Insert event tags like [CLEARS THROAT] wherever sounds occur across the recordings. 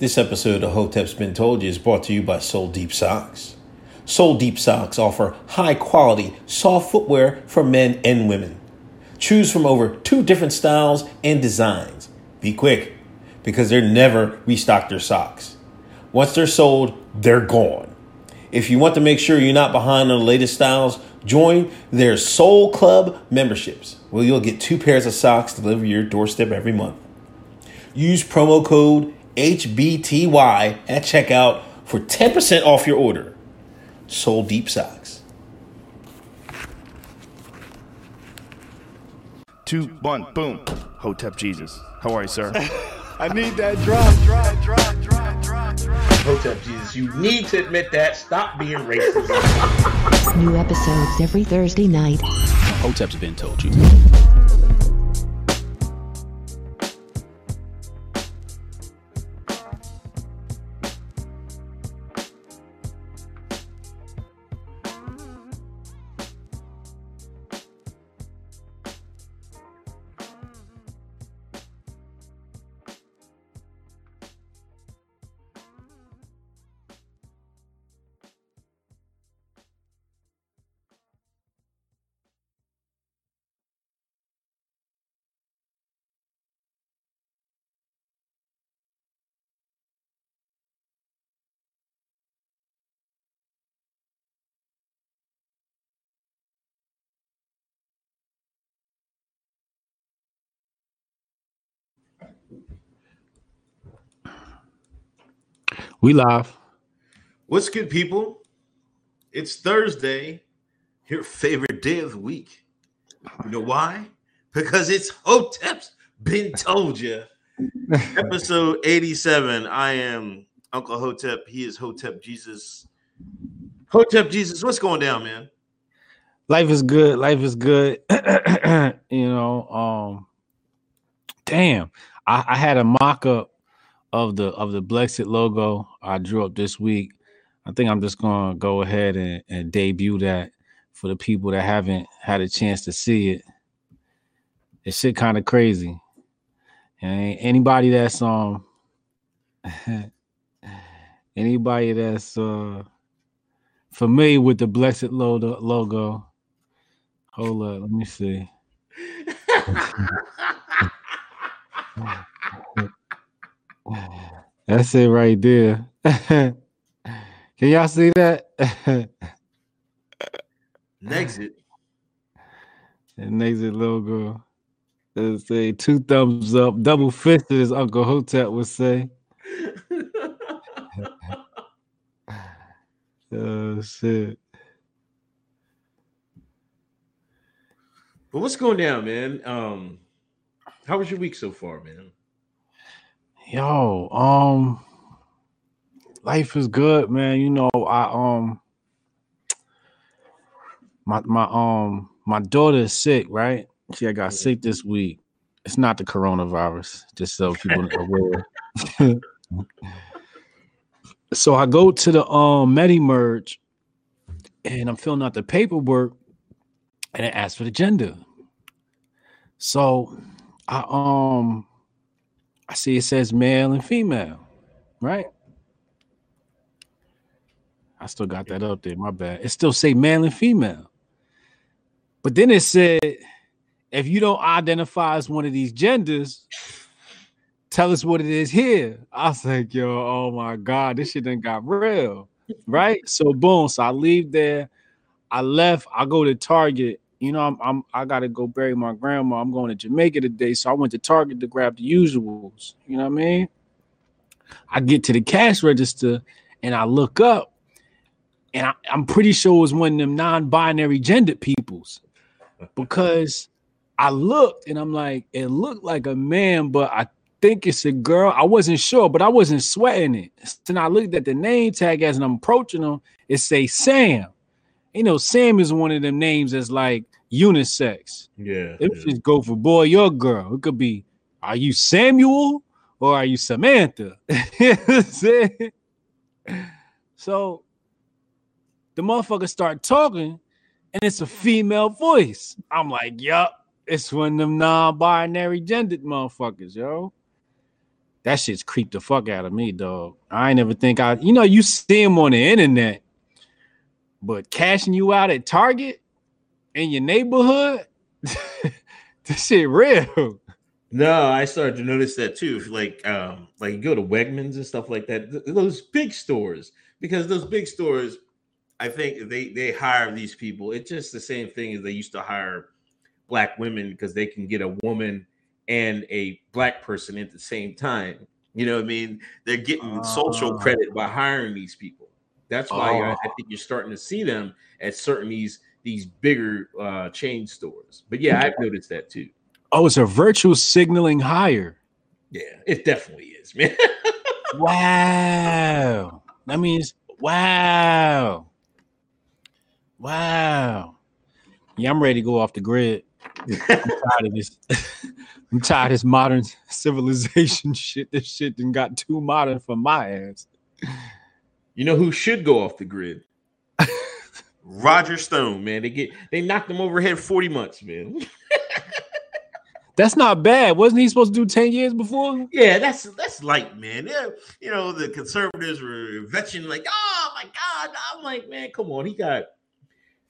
This episode of Hotep's Been Told You is brought to you by Soul Deep Socks. Soul Deep Socks offer high quality, soft footwear for men and women. Choose from over two different styles and designs. Be quick, because they're never restock their socks. Once they're sold, they're gone. If you want to make sure you're not behind on the latest styles, join their Soul Club memberships, where you'll get two pairs of socks delivered to your doorstep every month. Use promo code HBTY at checkout for 10% off your order. Soul Deep Socks. Two, one, boom. Hotep Jesus. How are you, sir? [LAUGHS] I need that drop, drop, drop, drop, drop, drop. Hotep Jesus, you need to admit that. Stop being racist. New episodes every Thursday night. Hotep's been told you. We live. What's good, people? It's Thursday, your favorite day of the week. You know why? Because it's Hotep's Been Told You. [LAUGHS] Episode 87. I am Uncle Hotep. He is Hotep Jesus. Hotep Jesus, what's going down, man? Life is good. Life is good. [CLEARS THROAT] you know, um, damn. I, I had a mock-up of the of the Blexit logo I drew up this week. I think I'm just gonna go ahead and, and debut that for the people that haven't had a chance to see it. It's shit kind of crazy. And anybody that's um [LAUGHS] anybody that's uh familiar with the logo logo. Hold up, let me see. [LAUGHS] [LAUGHS] That's it right there. [LAUGHS] Can y'all see that? Exit. An exit [LAUGHS] logo. Let's say two thumbs up, double fisted, as Uncle Hotep would say. [LAUGHS] oh shit. But what's going down, man? Um, how was your week so far, man? Yo, um, life is good, man. You know, I um, my my um, my daughter is sick, right? She got sick this week. It's not the coronavirus, just so people are aware. [LAUGHS] so I go to the um Merge, and I'm filling out the paperwork, and it asks for the gender. So I um I see it says male and female, right? I still got that up there. My bad. It still say male and female. But then it said, if you don't identify as one of these genders, tell us what it is here. I was like, yo, oh my God, this shit done got real. Right? So boom. So I leave there. I left. I go to Target you know, I'm, I'm I gotta go bury my grandma. I'm going to Jamaica today, so I went to Target to grab the usuals. You know what I mean? I get to the cash register and I look up, and I, I'm pretty sure it was one of them non-binary gendered peoples because I looked and I'm like, it looked like a man, but I think it's a girl. I wasn't sure, but I wasn't sweating it. Then I looked at the name tag as I'm approaching them. It say Sam. You know, Sam is one of them names that's like unisex. Yeah. It yeah. just go for boy or girl. It could be, are you Samuel or are you Samantha? [LAUGHS] you know So the motherfucker start talking and it's a female voice. I'm like, yup, it's one of them non-binary gendered motherfuckers, yo. that shit's creeped the fuck out of me, dog. I ain't never think I, you know, you see him on the internet, but cashing you out at Target in your neighborhood, [LAUGHS] this shit real. No, I started to notice that too. Like, um, like you go to Wegmans and stuff like that. th- those big stores, because those big stores, I think they they hire these people. It's just the same thing as they used to hire black women because they can get a woman and a black person at the same time. You know what I mean? They're getting social Ah. credit by hiring these people. That's why I, I Oh. think you're starting to see them at certain these these bigger uh, chain stores. But yeah, I've noticed that too. Oh, it's a virtual signaling hire. Yeah, it definitely is, [LAUGHS] man. Wow. That means wow. Wow. Yeah, I'm ready to go off the grid. I'm tired of this. [LAUGHS] I'm tired of this modern [LAUGHS] civilization shit. This shit done got too modern for my ass. You know who should go off the grid? Roger Stone, man. They get they knocked him overhead 40 months, man. [LAUGHS] That's not bad. Wasn't he supposed to do 10 years before? Yeah, that's that's light, man. Yeah, you know, the conservatives were vetching like, oh my god. I'm like, man, come on. He got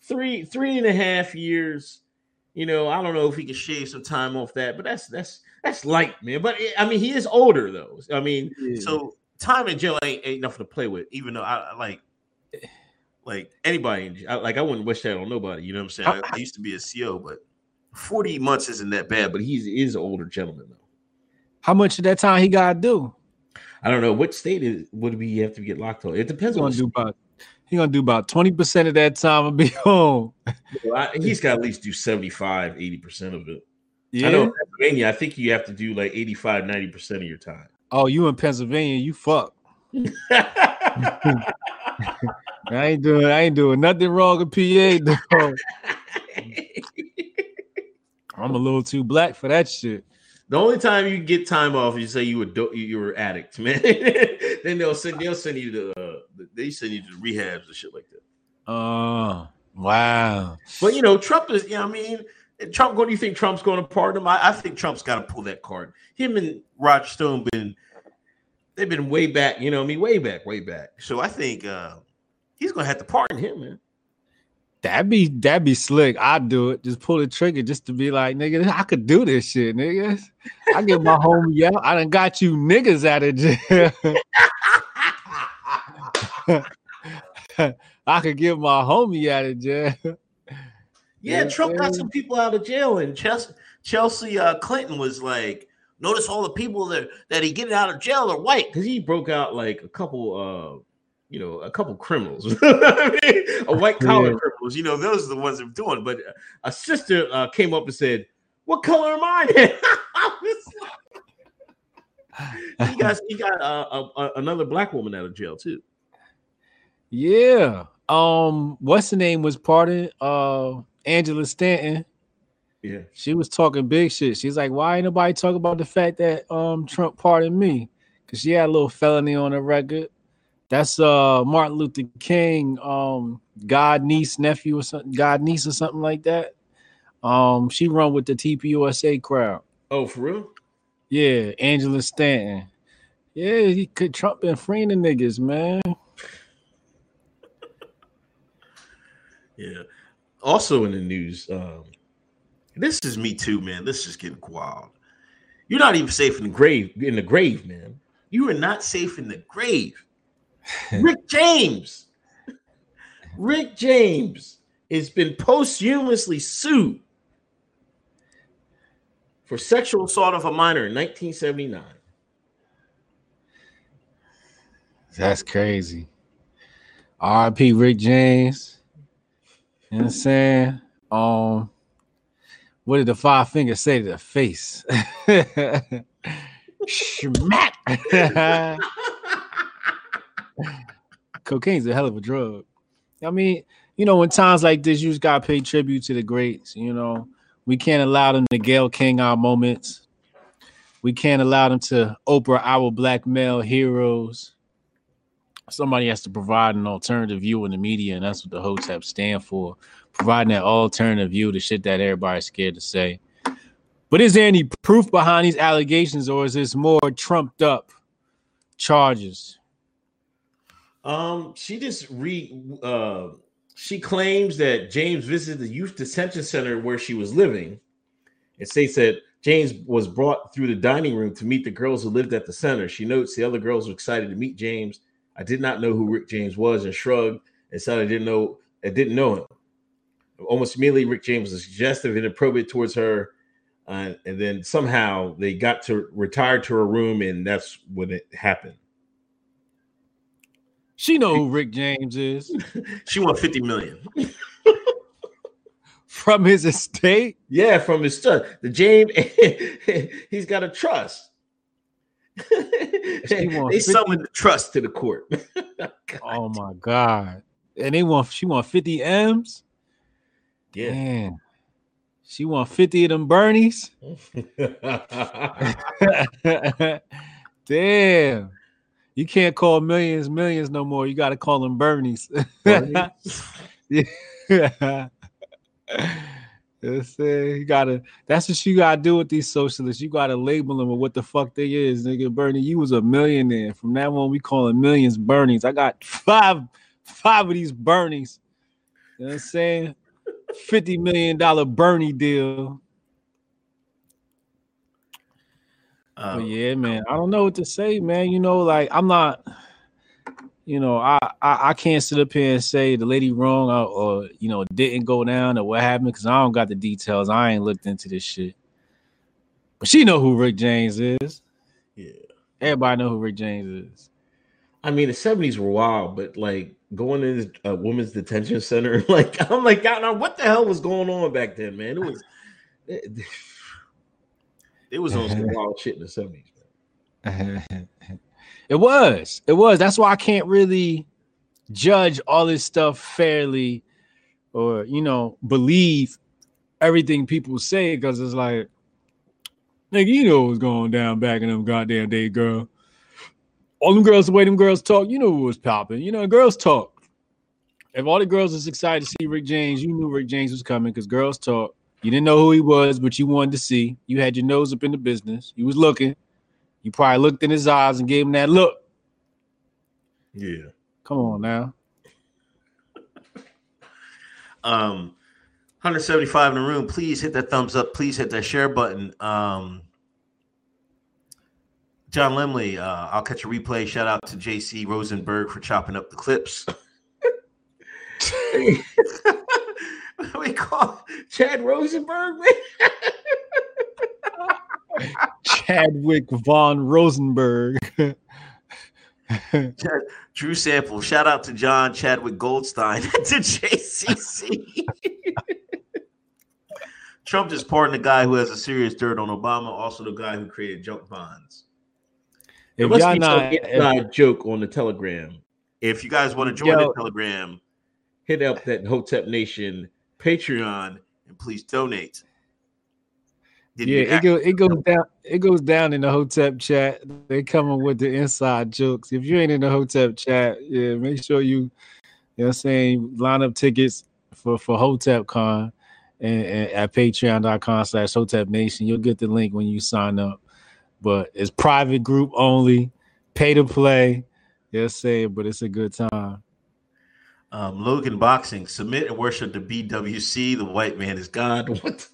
three, three and a half years. You know, I don't know if he can shave some time off that, but that's that's that's light, man. But I mean, he is older though. I mean, so time in jail ain't, ain't nothing to play with, even though I like like anybody I, like I wouldn't wish that on nobody. You know what I'm saying? I, I used to be a CO, but 40 months isn't that bad, but he's is an older gentleman though. How much of that time he gotta do? I don't know what state is would we have to get locked on. It depends He's on gonna do about he gonna do about 20% of that time and be [LAUGHS] home. state. I- he's got at least do 75, 80% of it. Yeah. I know in Pennsylvania, I think you have to do like 85, 90% of your time. Oh, you in Pennsylvania, you fuck. [LAUGHS] [LAUGHS] [LAUGHS] I ain't doing I ain't doing nothing wrong with PA, dog. I'm a little too black for that shit. The only time you get time off, you say you were do- you were addict, man. [LAUGHS] then they'll send they'll send you to uh, they send you to rehabs and shit like that. Uh wow. But you know, Trump is. You know, I mean, Trump. What do you think Trump's going to pardon him? I, I think Trump's got to pull that card. Him and Roger Stone been they've been way back. You know, what I mean, way back, way back. So I think uh he's going to have to pardon him, man. That'd be that'd be slick. I'd do it. Just pull the trigger just to be like, nigga, I could do this shit, nigga. I get my home [LAUGHS] out. I done got you niggas out of jail. [LAUGHS] I could get my homie out of jail. Yeah, Yeah, Trump got some people out of jail, and Chelsea, Chelsea uh, Clinton was like, "Notice all the people that that he getting out of jail are white," because he broke out like a couple, uh, you know, a couple criminals, [LAUGHS] I mean, a white collar Yeah. criminals. You know, those are the ones that are doing. But a sister uh, came up and said, "What color am I?" then?" [LAUGHS] I was like- he got he got uh, a, a, another black woman out of jail too. Yeah. Um, what's the name was pardoned? Uh Angela Stanton. Yeah, She was talking big shit. She's like, why ain't nobody talk about the fact that um Trump pardoned me? Because she had a little felony on her record. That's uh Martin Luther King, um, God niece, nephew, or something, God niece or something like that. Um, she run with the TPUSA crowd. Oh, for real? Yeah, Angela Stanton. Yeah, he could Trump been freeing the niggas, man. [LAUGHS] Yeah. Also in the news, um, this is me too, man. This is getting wild. You're not even safe in the grave. In the grave, man. You are not safe in the grave. [LAUGHS] Rick James. Rick James has been posthumously sued for sexual assault of a minor in 1979. That's crazy. RP Rick James. You know what I'm saying? Um, what did the five fingers say to the face? [LAUGHS] Schmack. [LAUGHS] Cocaine's a hell of a drug. I mean, you know, in times like this, you just gotta pay tribute to the greats. You know, we can't allow them to Gayle King our moments. We can't allow them to Oprah our black male heroes somebody has to provide an alternative view in the media, and that's what the HOTEP stand for. Providing that alternative view, the shit that everybody's scared to say. But is there any proof behind these allegations, or is this more trumped up charges? Um, she just re uh she claims that James visited the youth detention center where she was living. It states that James was brought through the dining room to meet the girls who lived at the center. She notes the other girls were excited to meet James. I did not know who Rick James was and shrugged and said I didn't know I didn't know him. Almost immediately, Rick James was suggestive and inappropriate towards her. Uh, and then somehow they got to retire to her room, and that's when it happened. She know who Rick James is [LAUGHS] She won 50 million. [LAUGHS] from his estate. Yeah, from his trust. The James, [LAUGHS] he's got a trust. [LAUGHS] They 50 summoned the trust to the court. [LAUGHS] Oh my god! And they want she want fifty m's. yeah. Man, she want fifty of them Bernies. [LAUGHS] Damn. You can't call millions millions no more. You got to call them Bernies. yeah. You gotta. That's what you gotta do with these socialists. You gotta label them with what the fuck they is, nigga. Bernie, you was a millionaire. From now on, we calling millions Bernies. I got five, five of these Bernies. You know what I'm saying? Fifty million dollar Bernie deal. Um, yeah, man, I don't know what to say, man. You know, like I'm not, you know, I I, I can't sit up here and say the lady wrong or, or you know didn't go down or what happened because I don't got the details. I ain't looked into this shit. But she know who Rick James is. yeah. Everybody know who Rick James is. I mean, the 70s were wild, but like going in a uh, women's detention center, [LAUGHS] like I'm like, God, now what the hell was going on back then, man? It was it, [LAUGHS] it was on some [LAUGHS] wild shit in the 70s. It was. It was. That's why I can't really judge all this stuff fairly or, you know, believe everything people say because it's like, nigga, you know what's going down back in them goddamn day, girl. All them girls, the way them girls talk, you know what was popping. You know, girls talk. If all the girls was excited to see Rick James, you knew Rick James was coming because girls talk. You didn't know who he was, but you wanted to see. You had your nose up in the business. You was looking. You probably looked in his eyes and gave him that look. Yeah. Come on now. [LAUGHS] Um 175 in the room. Please hit that thumbs up. Please hit that share button. Um John Lemley, uh, I'll catch a replay. Shout out to JC Rosenberg for chopping up the clips. [LAUGHS] [LAUGHS] we call Chad Rosenberg, man. Chadwick von Rosenberg. [LAUGHS] Drew Sample. Shout out to John Chadwick Goldstein [LAUGHS] to JCC. [LAUGHS] Trump just pardoned the guy who has a serious dirt on Obama, also the guy who created junk bonds. There if must y'all be not, some inside joke on the Telegram. If you guys want to join Yo. the Telegram, hit up that Hotep Nation Patreon and please donate. Yeah, it goes it goes down it goes down in the Hotep chat. They coming with the inside jokes. If you ain't in the Hotep chat, yeah, make sure you, you know what I'm saying, line up tickets for for Hotep Con and, and at patreon.com slash Hotep Nation. You'll get the link when you sign up. But it's private group only, pay to play. Yes, say but it's a good time. um, Logan Boxing, submit and worship the BWC. The white man is God. [LAUGHS] What?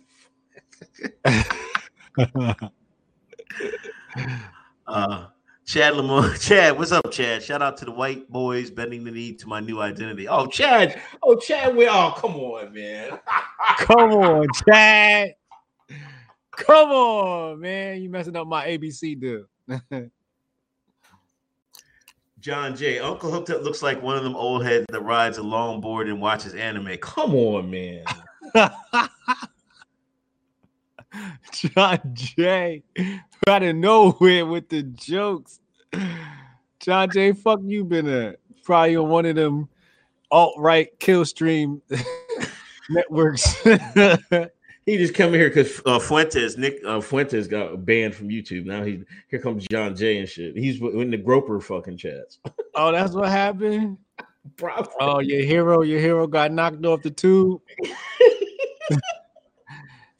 Uh, Chad Lamar, [LAUGHS] Chad, what's up, Chad? Shout out to the white boys bending the knee to my new identity. Oh, Chad, oh, Chad, we oh, come on, man. [LAUGHS] Come on, Chad. Come on, man. You messing up my ABC deal. [LAUGHS] John J. Uncle Hotep looks like one of them old heads that rides a longboard and watches anime. Come on, man. [LAUGHS] John Jay out of nowhere with the jokes. John Jay, fuck you been at? Probably on one of them alt-right kill stream [LAUGHS] networks. [LAUGHS] He just come here because uh, Fuentes, Nick uh, Fuentes got banned from YouTube. Now he here comes John J and shit. He's in the Groyper fucking chats. oh, that's what happened. Bro, Oh, your hero, your hero got knocked off the tube.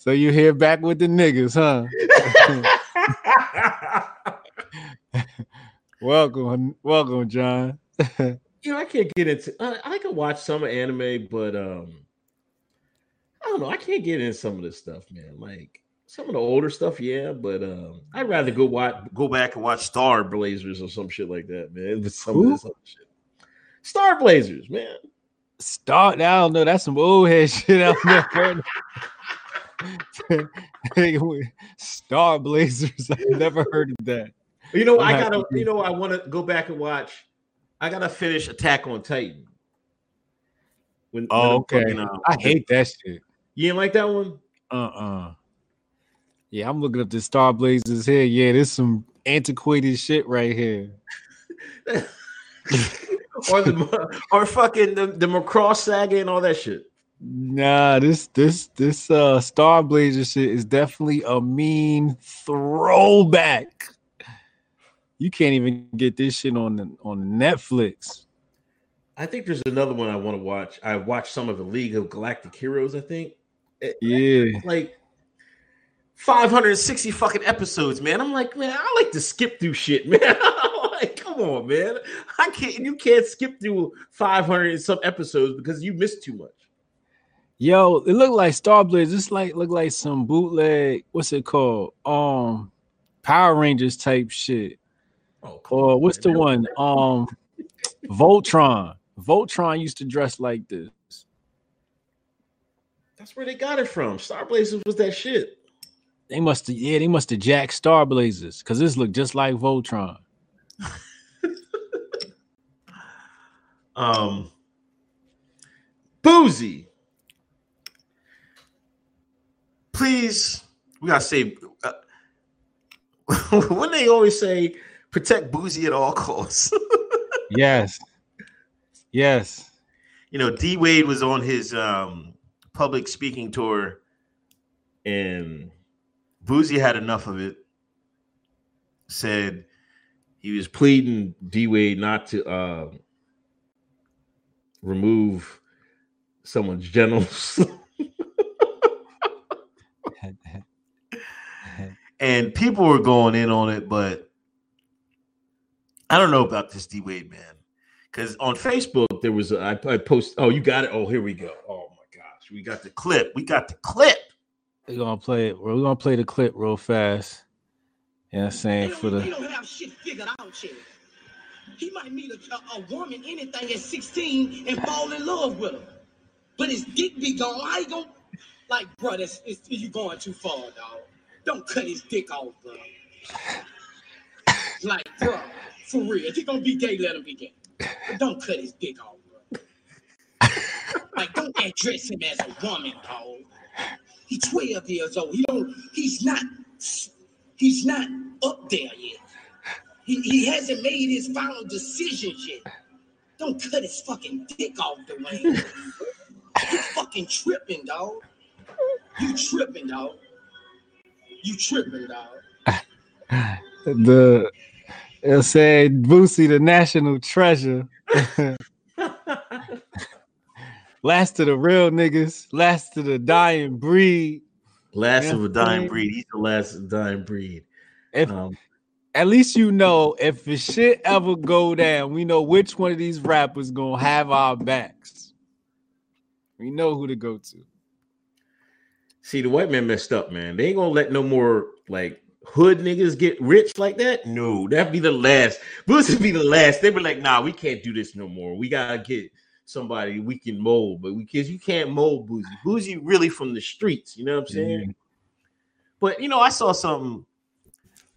So you here back with the niggas, huh? [LAUGHS] welcome, welcome, John. [LAUGHS] you know, I can't get into. I, I can watch some anime, but um, I don't know. I can't get into some of this stuff, man. Like some of the older stuff, yeah, but um, I'd rather go watch, go back and watch Star Blazers or some shit like that, man. With [LAUGHS] some Who? of this other shit. Star Blazers, man. Start. I don't know. That's some old head shit out there. [LAUGHS] Star Blazers. I've never heard of that. You know, I'm I gotta. You know, I want to go back and watch. I gotta finish Attack on Titan. When, Oh, when okay. fucking, um, I hate that shit. You didn't like that one? Uh-uh. Yeah, I'm looking up the Star Blazers here. Yeah, there's some antiquated shit right here. [LAUGHS] or the or fucking the, the Macross saga and all that shit. Nah, this this this uh Star Blazer shit is definitely a mean throwback. You can't even get this shit on the on Netflix. I think there's another one I want to watch. I watched some of the League of Galactic Heroes. I think Yeah. like 560 fucking episodes, man. I'm like, man, I like to skip through shit, [LAUGHS] man. Like, come on, man. I can't. You can't skip through 500 and some episodes because you missed too much. Yo, it looked like Star. It's like look like some bootleg. What's it called? Um, Power Rangers type shit. Oh, Or on, what's the one? Um, Voltron. Voltron used to dress like this. That's where they got it from. Star Blazers was that shit. They must have, yeah, they must have jacked Star Blazers because this looked just like Voltron. [LAUGHS] Um, Boosie. Please, we gotta say, uh, [LAUGHS] when they always say protect Boosie at all costs. [LAUGHS] Yes. Yes. you know, D Wade was on his um, public speaking tour, and Boosie had enough of it. Said he was pleading D Wade not to uh, remove someone's genitals. [LAUGHS] and people were going in on it, but I don't know about this D Wade man. Because on Facebook there was a, I, I post. Oh, you got it. Oh, here we go. Oh my gosh, we got the clip. We got the clip. We're gonna play it. We're gonna play the clip real fast. You know what I'm saying? For the He the don't have shit figured out yet. He might meet a, a, a woman, anything at 16, and fall in love with her. But his dick be gone. How he gonna like, bro? That's it's, you going too far, dog. Don't cut his dick off, bro. Like, bro, for real. If he gonna be gay, let him be gay. But don't cut his dick off, bro. like, don't address him as a woman, dog. He's 12 years old. He don't. He's not. He's not up there yet. He, he hasn't made his final decisions yet. Don't cut his fucking dick off, the Dwayne. you fucking tripping, dog. You tripping, dog. You tripping, dog. the it said Boosie the national treasure. [LAUGHS] last of the real niggas, last of the dying breed. Last of a dying breed. He's the last of the dying breed. If Um, at least you know if the shit ever go down, we know which one of these rappers gonna have our backs. We know who to go to. See, the white man messed up, man. They ain't gonna let no more like hood niggas get rich like that. No, that'd be the last. Boosie be the last. They be like, nah, we can't do this no more. We gotta get somebody we can mold, but we because you can't mold Boosie. Boosie really from the streets, you know what I'm saying? But you know, I saw something.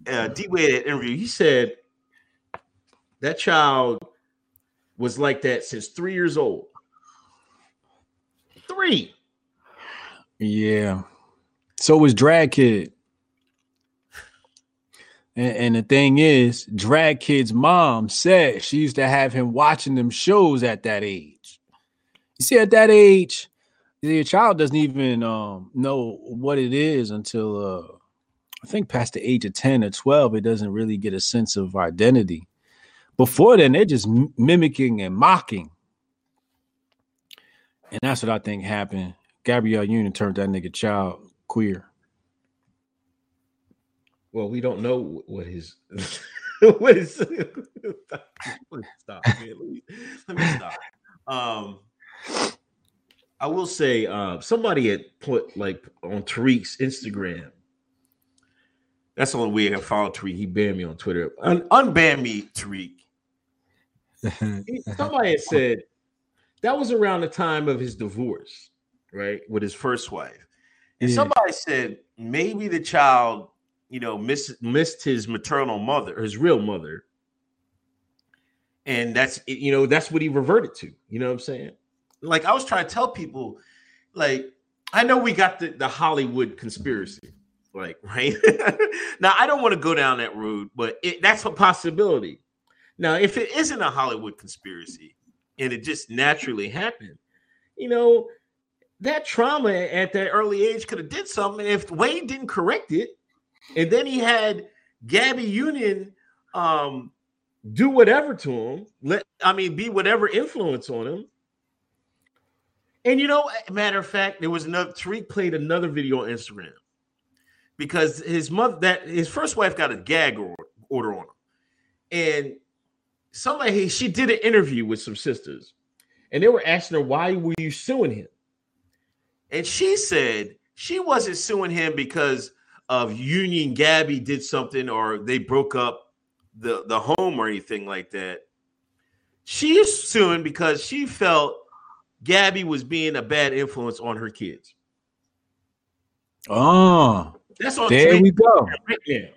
Uh, D Wade at interview. He said that child was like that since three years old. Three. Yeah. So was Drag Kid. And, and the thing is, Drag Kid's mom said she used to have him watching them shows at that age. You see, at that age, your child doesn't even um, know what it is until uh, I think past the age of 10 or 12, it doesn't really get a sense of identity. Before then, they're just mimicking and mocking. And that's what I think happened. Gabrielle Union turned that nigga child queer. Well, we don't know [LAUGHS] what his what is stop. Man. Let, me, let me stop. Um, I will say, uh, somebody had put like on Tariq's Instagram. That's the only way I follow Tariq. He banned me on Twitter. Un- unban me, Tariq. [LAUGHS] Somebody had said that was around the time of his divorce, right, with his first wife. And Yeah. somebody said maybe the child, you know, missed missed his maternal mother, his real mother, and that's you know that's what he reverted to. You know what I'm saying? Like I was trying to tell people, like I know we got the the Hollywood conspiracy, like [LAUGHS] right now. I don't want to go down that road, but it, that's a possibility. Now, if it isn't a Hollywood conspiracy and it just naturally happened, you know, that trauma at that early age could have did something. If Wayne didn't correct it, and then he had Gabby Union um do whatever to him, let I mean be whatever influence on him. And you know, matter of fact, there was another Tariq played another video on Instagram because his mother that his first wife got a gag or- order on him. And somebody she did an interview with some sisters, and they were asking her, Why were you suing him? And she said she wasn't suing him because of Union Gabby did something or they broke up the, the home or anything like that. She is suing because she felt Gabby was being a bad influence on her kids. Oh, That's on there Twitter we go. right now.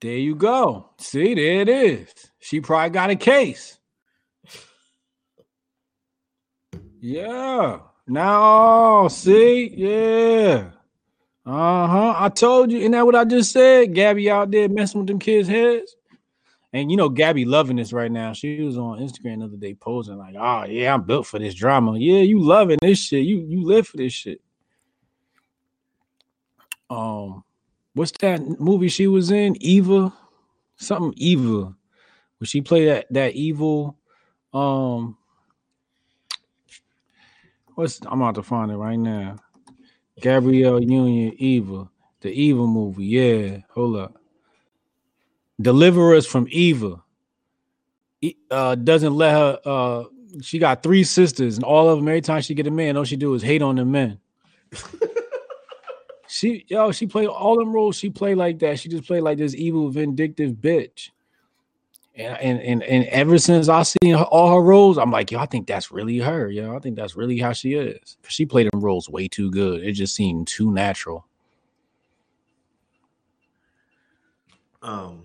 There you go. See, there it is. She probably got a case. Yeah. Now, see, yeah. Uh huh. I told you. Isn't that what I just said? Gabby out there messing with them kids' heads. And you know, Gabby loving this right now. She was on Instagram the other day posing like, "Oh yeah, I'm built for this drama. Yeah, you loving this shit. You you live for this shit." Um, what's that movie she was in? Eva, something Eva. When she played that that evil, um, what's I'm about to find it right now. Gabrielle Union Eva, the Eva movie. Yeah, hold up. Deliver us from Eva. Uh, doesn't let her. Uh, she got three sisters, and all of them. Every time she get a man, all she do is hate on the men. [LAUGHS] She yo, she played all them roles. She played like that. She just played like this evil, vindictive bitch. And and and, ever since I seen her, all her roles, I'm like, yo, I think that's really her. Yo, I think that's really how she is. She played them roles way too good. It just seemed too natural. Um,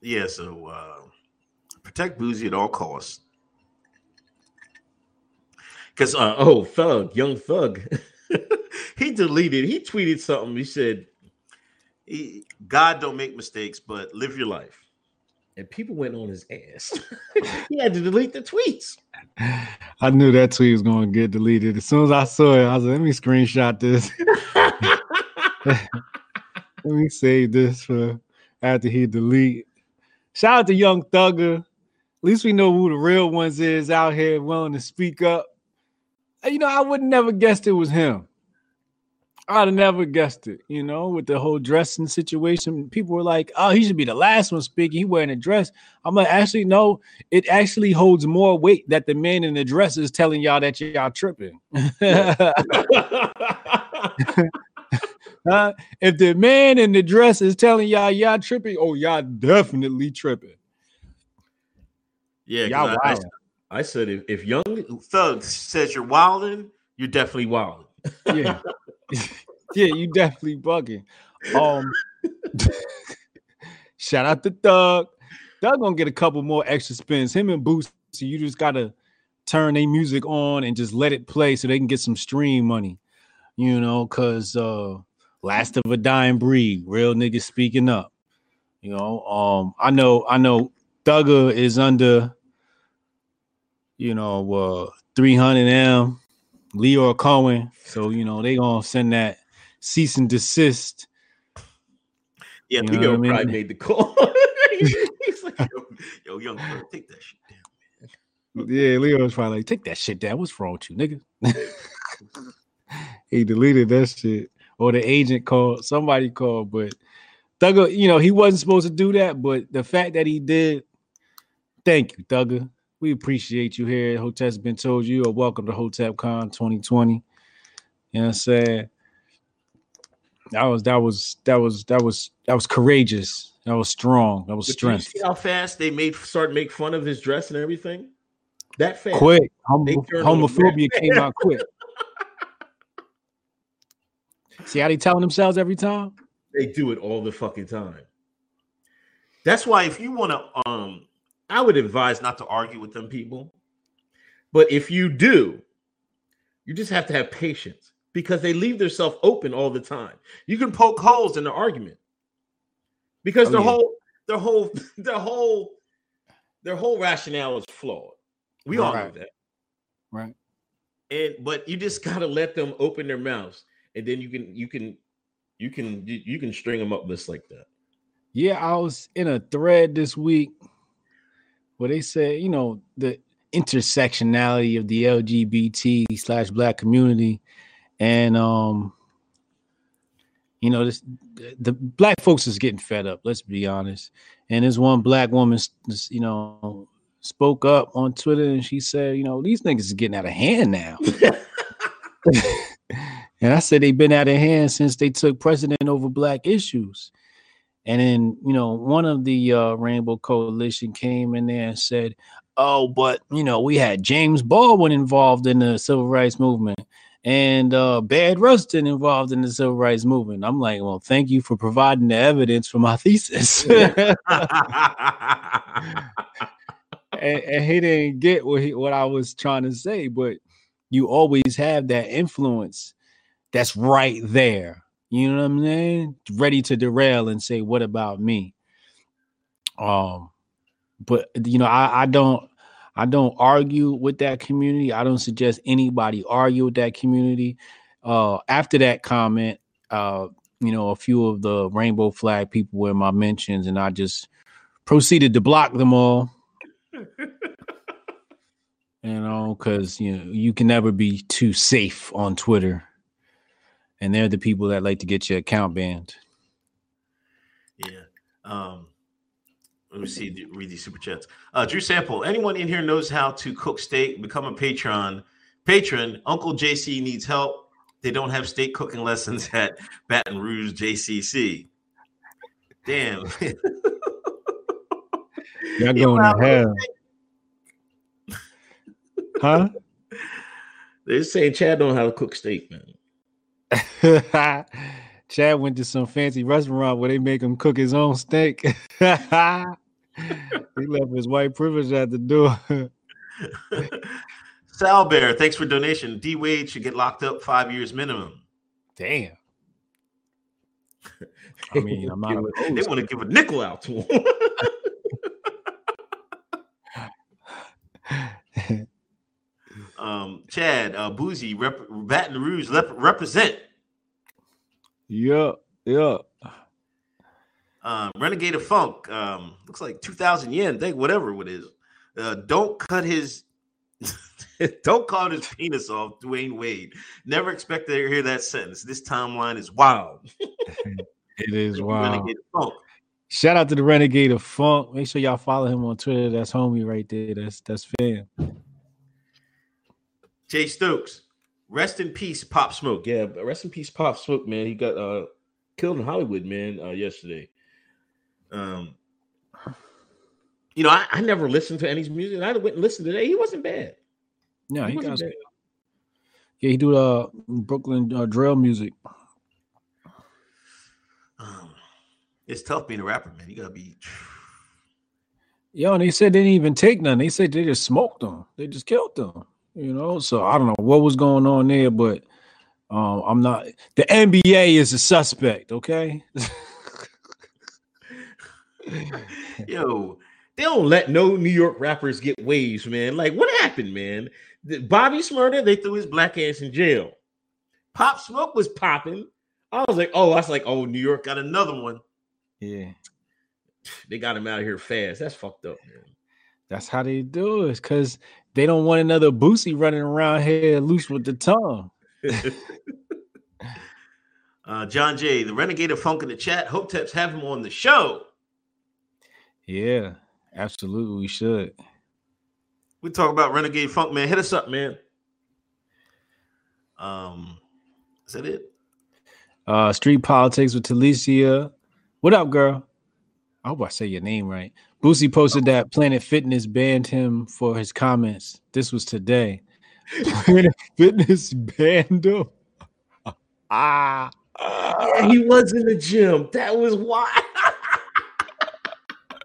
yeah, so uh, protect Boosie at all costs. Because uh, oh, Thug, young Thug, [LAUGHS] he deleted. He tweeted something. He said, "God don't make mistakes, but live your life." And people went on his ass. [LAUGHS] he had to delete the tweets. I knew that tweet was going to get deleted. As soon as I saw it, I was like, let me screenshot this. [LAUGHS] let me save this for after he delete. Shout out to Young Thugger. At least we know who the real ones is out here willing to speak up. You know, I would never guessed it was him. I'd have never guessed it, you know, with the whole dressing situation. People were like, oh, he should be the last one speaking. He wearing a dress. I'm like, actually, no, it actually holds more weight that the man in the dress is telling y'all that y'all tripping. [LAUGHS] Huh? if the man in the dress is telling y'all y'all tripping, oh, y'all definitely tripping. Yeah, Y'all I, I. I said if, if young Thug says you're wilding, you're definitely wilding. Yeah. [LAUGHS] [LAUGHS] yeah, you definitely bugging. Um [LAUGHS] shout out to Thug. Doug gonna get a couple more extra spins. Him and Boost, so you just gotta turn their music on and just let it play so they can get some stream money. You know, cause uh last of a dying breed, real niggas speaking up. You know, um, I know, I know Thugger is under, you know, uh 300M, Lyor Cohen. So, you know, they gonna send that cease and desist. Yeah, You Lyor I mean? probably made the call. [LAUGHS] He's like, yo, yo, young Thug, take that shit down. Yeah, Lyor's probably like, take that shit down. What's wrong with you, nigga? [LAUGHS] he deleted that shit. Or the agent called, somebody called, but Thugger, you know, he wasn't supposed to do that, but the fact that he did, thank you, Thugger. We appreciate you here. Hotep's been told you are welcome to HotepCon 2020. You know what I'm saying? That was that was that was that was that was courageous. That was strong. That was But do you strength. see how fast they made start make fun of his dress and everything? That fast. Quick. Homo- They turned on the homophobia came out quick. [LAUGHS] See how they telling themselves every time? They do it all the fucking time. That's why if you want to um I would advise not to argue with them people. But if you do, you just have to have patience because they leave themselves open all the time. You can poke holes in the argument. Because Oh, their yeah. whole their whole [LAUGHS] their whole their whole rationale is flawed. We all know that. Right. And but you just [LAUGHS] gotta let them open their mouths, and then you can you can you can you, you can string them up just like that. Yeah, I was in a thread this week where they said, you know, the intersectionality of the LGBT slash black community, and um, you know, this the black folks is getting fed up. Let's be honest. And this one black woman, you know, spoke up on Twitter and she said, you know, these niggas is getting out of hand now. [LAUGHS] [LAUGHS] and I said they've been out of hand since they took precedent over black issues. And then, you know, one of the uh, Rainbow Coalition came in there and said, "Oh, but you know, we had James Baldwin involved in the civil rights movement, and uh, Bayard Rustin involved in the civil rights movement." I'm like, "Well, thank you for providing the evidence for my [LAUGHS] thesis." [LAUGHS] and, and he didn't get what he, what I was trying to say, but you always have that influence that's right there. You know what I'm saying? Ready to derail and say, "What about me?" Um, but you know, I, I don't, I don't argue with that community. I don't suggest anybody argue with that community. Uh, after that comment, uh, you know, a few of the rainbow flag people were in my mentions, and I just proceeded to block them all. [LAUGHS] you know, because you know you can never be too safe on Twitter, and they're the people that like to get your account banned. Yeah. Um, let me see. Read these super chats. Uh, Drew Sample. Anyone in here knows how to cook steak? Become a patron. Patron. Uncle JC needs help. They don't have steak cooking lessons [LAUGHS] at Baton Rouge JCC. Damn. [LAUGHS] Y'all going to hell, [LAUGHS] huh? They're saying Chad don't know how to cook steak, man. [LAUGHS] Chad went to some fancy restaurant where they make him cook his own steak. [LAUGHS] he left his white privilege at the door. [LAUGHS] Sal Bear, thanks for donation. D Wade should get locked up five years minimum. Damn. I mean, I'm not they want to give a nickel out to him. Um, Chad, uh, Boosie, rep- Baton Rouge, lep- represent. yeah, yeah. Um, Renegade of Funk, um, looks like 2,000 yen, think whatever it is. Uh, don't cut his, [LAUGHS] don't cut his penis off, Dwyane Wade. Never expect to hear that sentence. This timeline is wild. [LAUGHS] It is wild. Renegade of Funk. Shout out to the Renegade of Funk. Make sure y'all follow him on Twitter. That's homie right there. That's that's fam. Jay Stokes, rest in peace, Pop Smoke. Yeah, rest in peace, Pop Smoke, man. He got uh killed in Hollywood, man, uh, yesterday. Um, you know, I, I never listened to any music. I went and listened today. He wasn't bad. Yeah, He he wasn't got bad. yeah, he do uh Brooklyn uh, drill music. Um, it's tough being a rapper, man. You gotta be. Yo, and they said they didn't even take none. They said they just smoked them. They just killed them. You know, so I don't know what was going on there, but um, I'm not. The NBA is a suspect. Okay. [LAUGHS] Yo, they don't let no New York rappers get waves, man. Like, what happened, man? Bobby Shmurda, they threw his black ass in jail. Pop Smoke was popping. I was like, oh, I was like, oh, New York got another one. yeah, They got him out of here fast. That's fucked up, man. that's how they do it. Because they don't want another Boosie running around here loose with the tongue. [LAUGHS] Uh, John Jay, the Renegade of Funk in the chat. Hoteps have him on the show. Yeah, absolutely. We should. We talk about Renegade Funk, man. Hit us up, man. Um, is that it? Uh, Street Politics with Talicia. What up, girl? I hope I say your name right. Boosie posted that Planet Fitness banned him for his comments. This was today. [LAUGHS] Planet Fitness banned him. ah. Yeah, he was in the gym. That was why.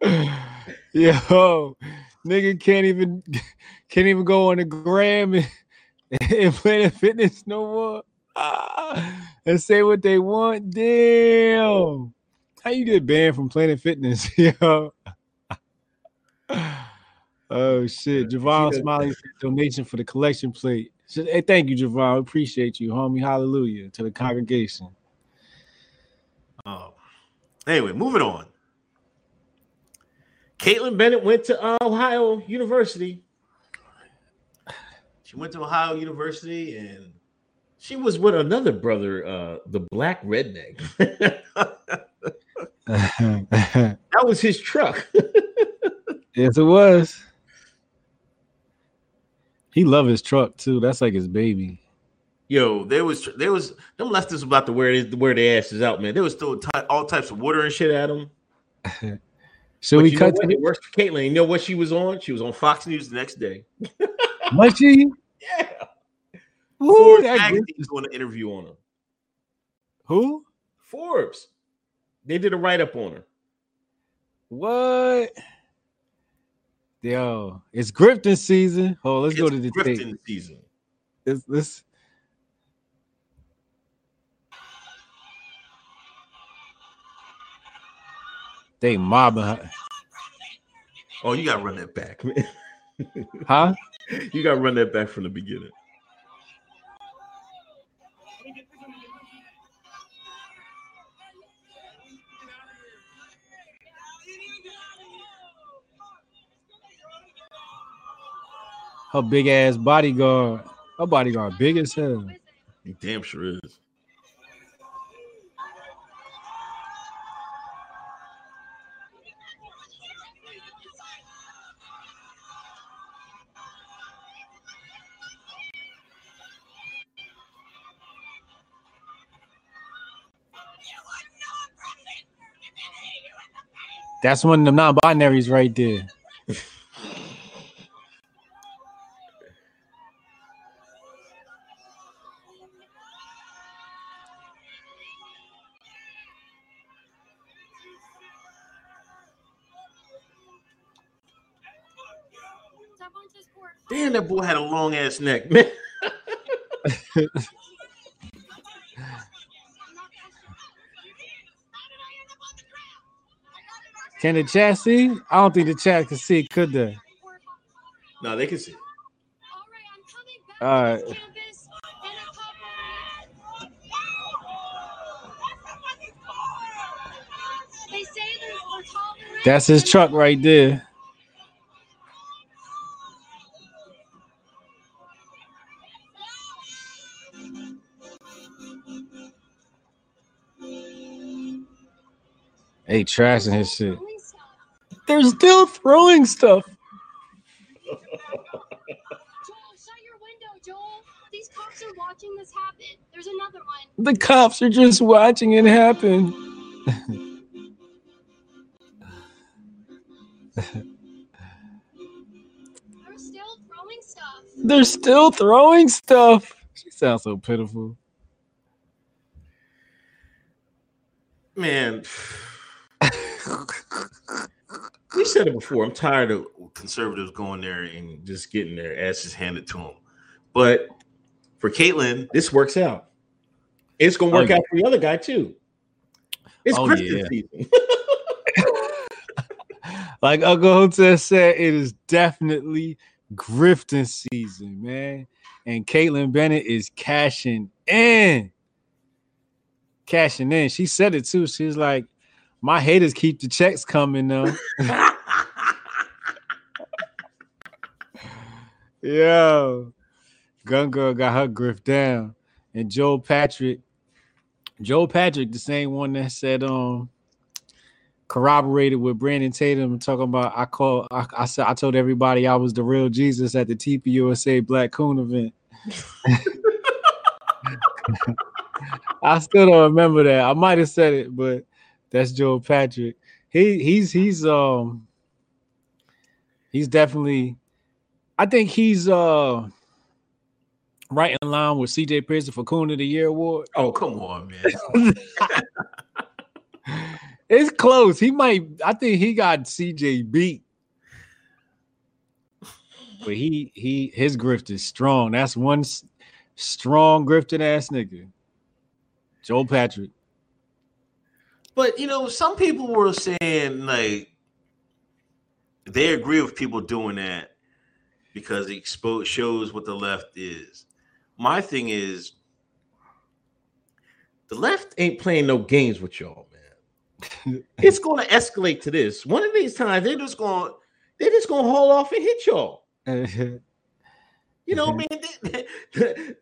[LAUGHS] Yo, nigga can't even can't even go on the gram and, and Planet Fitness no more. Ah, and say what they want. Damn. How you get banned from Planet Fitness? [LAUGHS] Yo. [SIGHS] Oh shit. Javon Smiley donation for the collection plate. Hey, thank you, Javon. Appreciate you, homie. Hallelujah to the congregation. Oh. Anyway, moving on. Kaitlin Bennett went to uh, Ohio University. She went to Ohio University and she was with another brother, uh, the black redneck. [LAUGHS] [LAUGHS] that was his truck. [LAUGHS] yes, it was. He love his truck too. That's like his baby. Yo, there was there was them leftists about to wear it wear their asses out, man. They was ty- all types of water and shit at them. [LAUGHS] so But we cut to It works for Kaitlin. You know what she was on? She was on Fox News the next day. [LAUGHS] Was she? Yeah. Ooh, Forbes that magazine group- doing an interview on her. Who? Forbes. They did a write up on her. What? Yo, it's Grifton season. Oh, let's go to the Grifton tape. season. Let's, let's They mobbing her. Oh, you gotta run that back, man. Huh? [LAUGHS] you gotta run that back from the beginning. Her big ass bodyguard. Her bodyguard big as hell. He damn sure is. That's one of the non-binaries right there. [LAUGHS] Damn, that boy had a long ass neck, man. Can the chat see? I don't think the chat can see, could they? No, they can see. All right. That's his truck right there. Hey, trashing his shit. They're still throwing stuff. Joel, shut your window, Joel. These cops are watching this happen. There's another one. The cops are just watching it happen. They're still throwing stuff. They're still throwing stuff. She sounds so pitiful. Man, we said it before. I'm tired of conservatives going there and just getting their asses handed to them. But for Kaitlin, this works out. It's gonna work Oh, yeah. out for the other guy too. It's Oh, Christian yeah. season. [LAUGHS] Like Uncle Hotep said, it is definitely grifting season, man. And Kaitlin Bennett is cashing in. Cashing in. She said it too. She's like, my haters keep the checks coming though. [LAUGHS] Yo, Gun Girl got her grift down. And Joel Patrick Joel Patrick, the same one that said um corroborated with Brandon Tatum talking about I call I, I said I told everybody I was the real Jesus at the TPUSA Black Coon event. [LAUGHS] [LAUGHS] I still don't remember that. I might have said it, but that's Joel Patrick. He he's he's um he's definitely I think he's uh right in line with CJ Pearson for Coon of the Year award. Oh, come on, man. [LAUGHS] It's close. He might. I think he got CJ beat, but he he his grift is strong. That's one strong grifted ass nigga. Joel Patrick. But you know, some people were saying like they agree with people doing that because it expose shows what the left is. My thing is the left ain't playing no games with y'all, man. [LAUGHS] it's gonna escalate to this. One of these times they're just gonna they're just gonna haul off and hit y'all. [LAUGHS] You know, what I mean, They- [LAUGHS]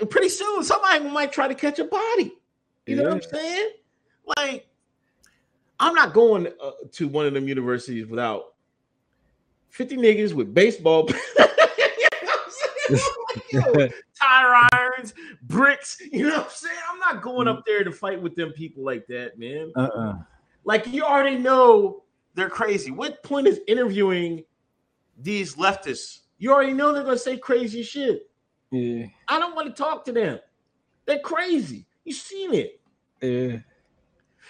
they- pretty soon somebody might try to catch a body. You know what I'm saying? Like, I'm not going uh, to one of them universities without 50 niggas with baseball. [LAUGHS] You know what I'm saying? I'm [LAUGHS] like, tire irons, bricks. You know what I'm saying? I'm not going up there to fight with them people like that, man. uh-uh. Like you already know they're crazy. What point is interviewing these leftists? You already know they're gonna say crazy shit. Yeah. I don't want to talk to them. They're crazy. You seen it. Yeah.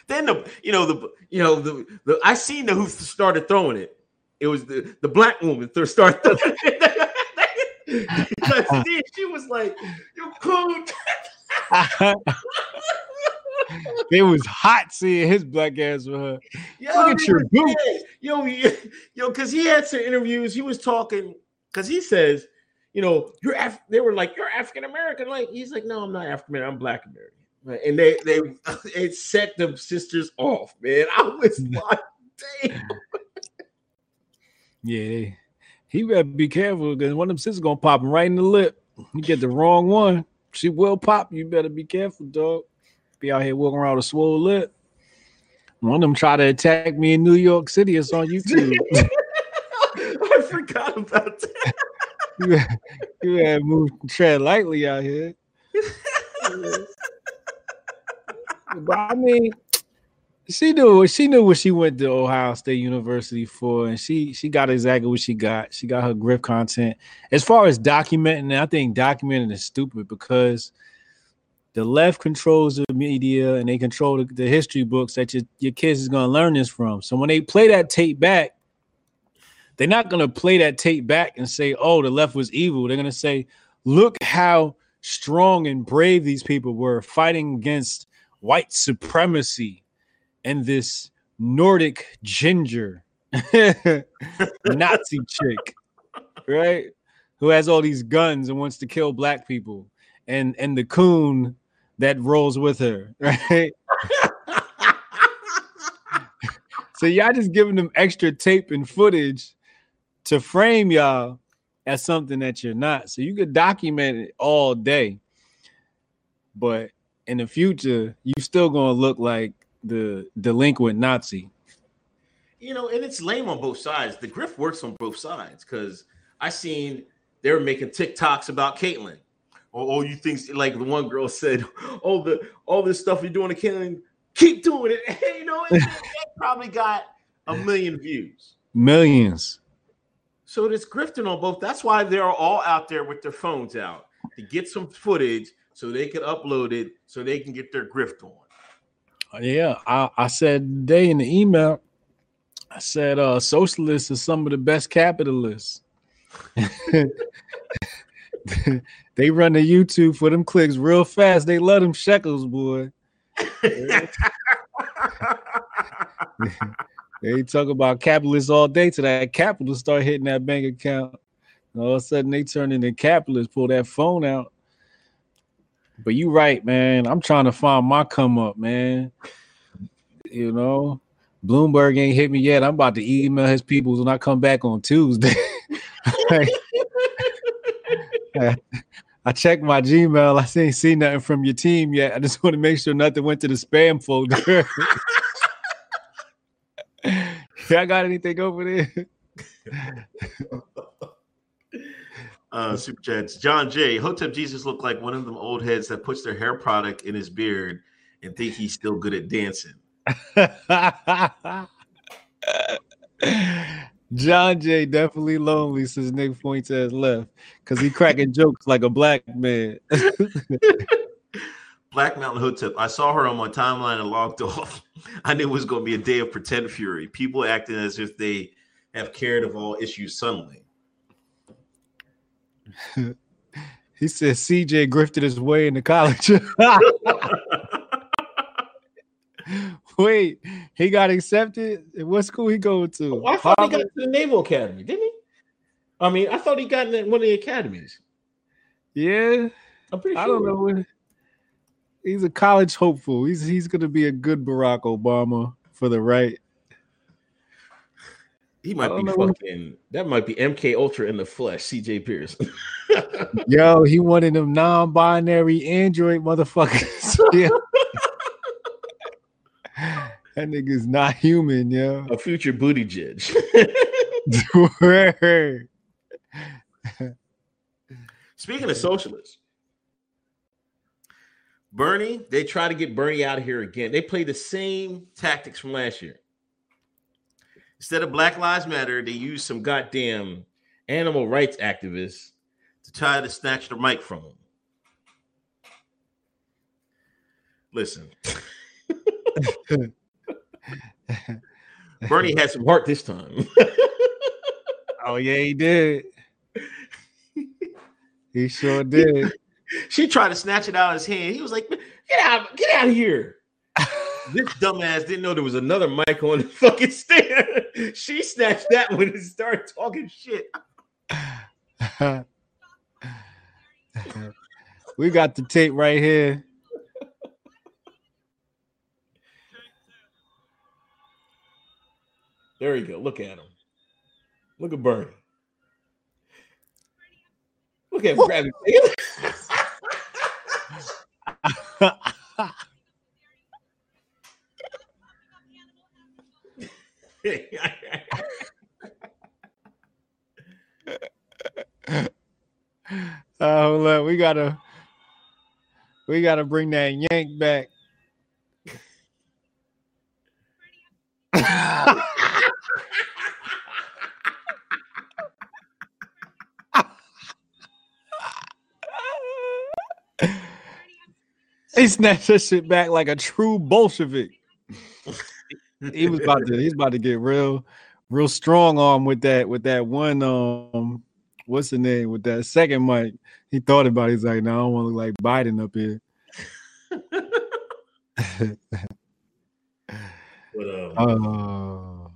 Then the you know the you know the, the I seen the who started throwing it. It was the the black woman that started throwing it. [LAUGHS] Because she was like, "You cool." [LAUGHS] it was hot seeing his black ass with her. Yo, Look at your dead. Yo, [LAUGHS] yo, because he had some interviews. He was talking because he says, you know, you're Af-, they were like, you're African American. Like he's like, no, I'm not African American. I'm Black American. Right? And they they [LAUGHS] it set the sisters off, man. I was [LAUGHS] like, damn. Yeah, they, he better be careful because one of them sisters gonna pop him right in the lip. You get the wrong one, she will pop. You better be careful, dog. Be out here walking around with a swollen lip. One of them try to attack me in New York City. It's on YouTube. [LAUGHS] I forgot about that. you, you gotta move tread lightly out here. But I mean, she knew she knew what she went to Ohio State University for, and she she got exactly what she got. She got her grip content. As far as documenting, I think documenting is stupid because the left controls the media and they control the, the history books that your, your kids is gonna learn this from. So when they play that tape back, they're not gonna play that tape back and say, "Oh, the left was evil." They're gonna say, "Look how strong and brave these people were fighting against white supremacy and this Nordic ginger [LAUGHS] Nazi chick, right? Who has all these guns and wants to kill black people, and and the coon that rolls with her, [LAUGHS] right? so y'all just giving them extra tape and footage to frame y'all as something that you're not. So you could document it all day, but in the future, you're still gonna look like the delinquent Nazi. you know, and it's lame on both sides. The grift works on both sides because I seen they were making TikToks about Kaitlin. Oh, oh, you think like the one girl said, [LAUGHS] "Oh, the all this stuff you're doing to Kaitlin, keep doing it." [LAUGHS] you know, it, [LAUGHS] probably got a million views. Millions. So it's grifting on both. That's why they're all out there with their phones out to get some footage so they can upload it so they can get their grift on. Yeah, I, I said today in the email, I said uh socialists are some of the best capitalists. [LAUGHS] they run the YouTube for them clicks real fast. They love them shekels, boy. [LAUGHS] They talk about capitalists all day till that capitalist start hitting that bank account. And all of a sudden they turn into capitalists, pull that phone out. But you right, man. I'm trying to find my come up, man. You know, Bloomberg ain't hit me yet. I'm about to email his peoples when I come back on Tuesday. [LAUGHS] I checked my Gmail. I ain't seen nothing from your team yet. I just want to make sure nothing went to the spam folder. [LAUGHS] Y'all got anything over there? [LAUGHS] Uh, super chats. John J. Hotep Jesus looked like one of them old heads that puts their hair product in his beard and think he's still good at dancing. [LAUGHS] John J definitely lonely since Nick Fuentes left because he cracking jokes like a black man. [LAUGHS] Black Mountain Hotep. I saw her on my timeline and logged [LAUGHS] off. I knew it was going to be a day of pretend fury. People acting as if they have cared of all issues suddenly. [LAUGHS] he said CJ grifted his way into college. [LAUGHS] Wait, he got accepted. What school he going to? Oh, I thought he got to the Naval Academy, didn't he? I mean, I thought he got in one of the academies. Yeah, I'm pretty sure. I don't know. He's a college hopeful. He's he's gonna be a good Barack Obama for the right. He might be fucking. That might be MK Ultra in the flesh. CJ Pierce. [LAUGHS] Yo, he one of them non-binary Android motherfuckers. [LAUGHS] yeah. that nigga's not human, yo. a future booty judge. [LAUGHS] Speaking of socialists, Bernie, they try to get Bernie out of here again. They play the same tactics from last year. Instead of Black Lives Matter, they use some goddamn animal rights activists to try to snatch the mic from him. Listen. [LAUGHS] Bernie had some heart this time. Oh yeah, he did. He sure did. [LAUGHS] she tried to snatch it out of his hand. He was like, "Get out! Get out of here!" This dumbass didn't know there was another mic on the [LAUGHS] fucking stand. she snatched that one and started talking shit. we got the tape right here. There you go. Look at him. Look at Bernie. Look at him [LAUGHS] [LAUGHS] grabbing. Uh, up. We gotta we gotta bring that yank back. [LAUGHS] he snatched that shit back like a true Bolshevik. He was about to he's about to get real real strong arm with that with that one um what's the name with that second mic. He thought about it. He's like, no, I don't want to look like Biden up here. [LAUGHS] But, um, Oh,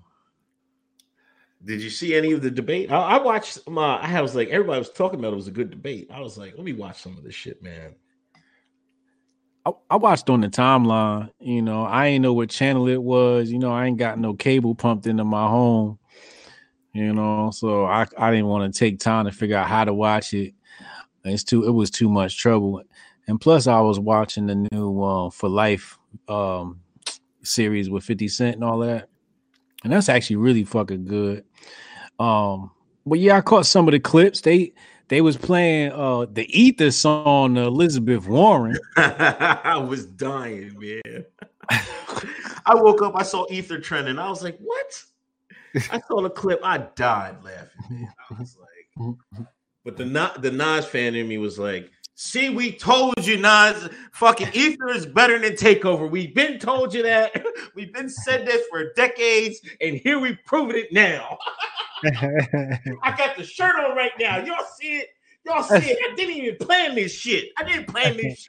did you see any of the debate? I, I watched my. I was like, everybody was talking about it was a good debate. I was like, let me watch some of this shit, man. I, I watched on the timeline. You know, I ain't know what channel it was. You know, I ain't got no cable pumped into my home. You know, so I I didn't want to take time to figure out how to watch it. It's too. It was too much trouble. And plus, I was watching the new uh, For Life um, series with Fifty Cent and all that, and that's actually really fucking good. Um, but yeah, I caught some of the clips. They they was playing uh the Ether song, Elizabeth Warren. [LAUGHS] I was dying, man. I woke up, I saw Ether trending. I was like, what? I saw the clip. I died laughing, man. I was like, [LAUGHS] but the Na- the Nas fan in me was like, see, we told you, Nas, fucking Ether is better than Takeover. We've been told you that. [LAUGHS] We've been said this for decades, and here we proven it now. [LAUGHS] I got the shirt on right now. Y'all see it? Y'all see it? I didn't even plan this shit. I didn't plan this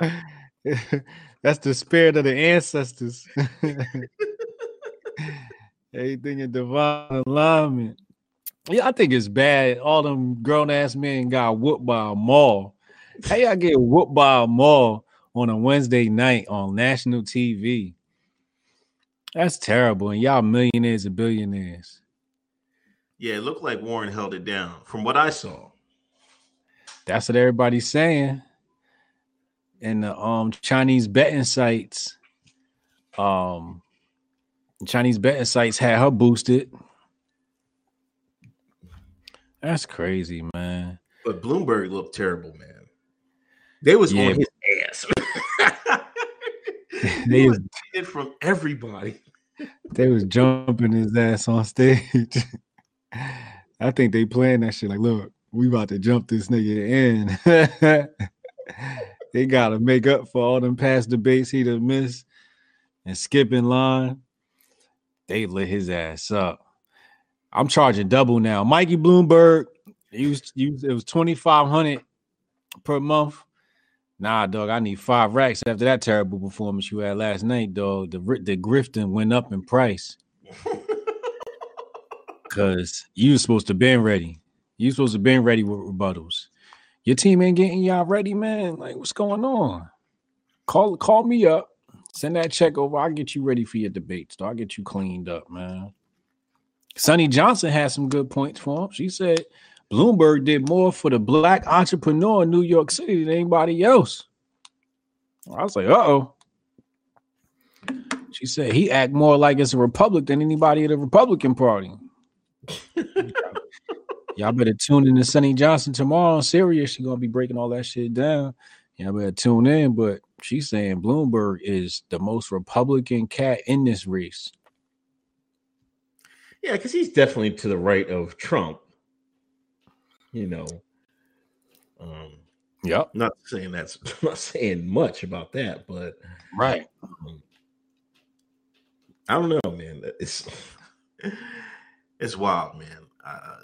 shit. [LAUGHS] That's the spirit of the ancestors. Everything in divine alignment. Yeah, I think it's bad. All them grown ass men got whooped by a mall. How y'all get whooped by a mall on a Wednesday night on national TV? That's terrible. And y'all millionaires and billionaires. Yeah, it looked like Warren held it down from what I saw. That's what everybody's saying. And the um Chinese betting sites, um Chinese betting sites had her boosted. That's crazy, man. But Bloomberg looked terrible, man. They was Yeah. on his ass. [LAUGHS] They he was- was from everybody. They was jumping his ass on stage. [LAUGHS] I think they playing that shit like, look, we about to jump this nigga in. [LAUGHS] they gotta make up for all them past debates he done missed and skipping line. They lit his ass up. I'm charging double now. Mikey Bloomberg, he was, he was- it was 2500 per month. Nah, dog, I need five racks after that terrible performance you had last night, dog. The the grifting went up in price [LAUGHS] because you was supposed to been ready. You supposed to been ready with rebuttals. Your team ain't getting y'all ready, man. Like, what's going on? Call call me up. Send that check over. I'll get you ready for your debates. Dog. I'll get you cleaned up, man. Sonnie Johnson had some good points for him. She said Bloomberg did more for the black entrepreneur in New York City than anybody else. I was like, uh oh. She said he act more like it's a republic than anybody at the Republican Party. [LAUGHS] Y'all better tune in to Sonnie Johnson tomorrow on Sirius. She's gonna be breaking all that shit down. Y'all better tune in. But she's saying Bloomberg is the most Republican cat in this race. Yeah, because he's definitely to the right of Trump. You know. Um, Yep. not saying that's [LAUGHS] not saying much about that, but Right. I don't know, man. It's [LAUGHS] it's wild, man. Uh,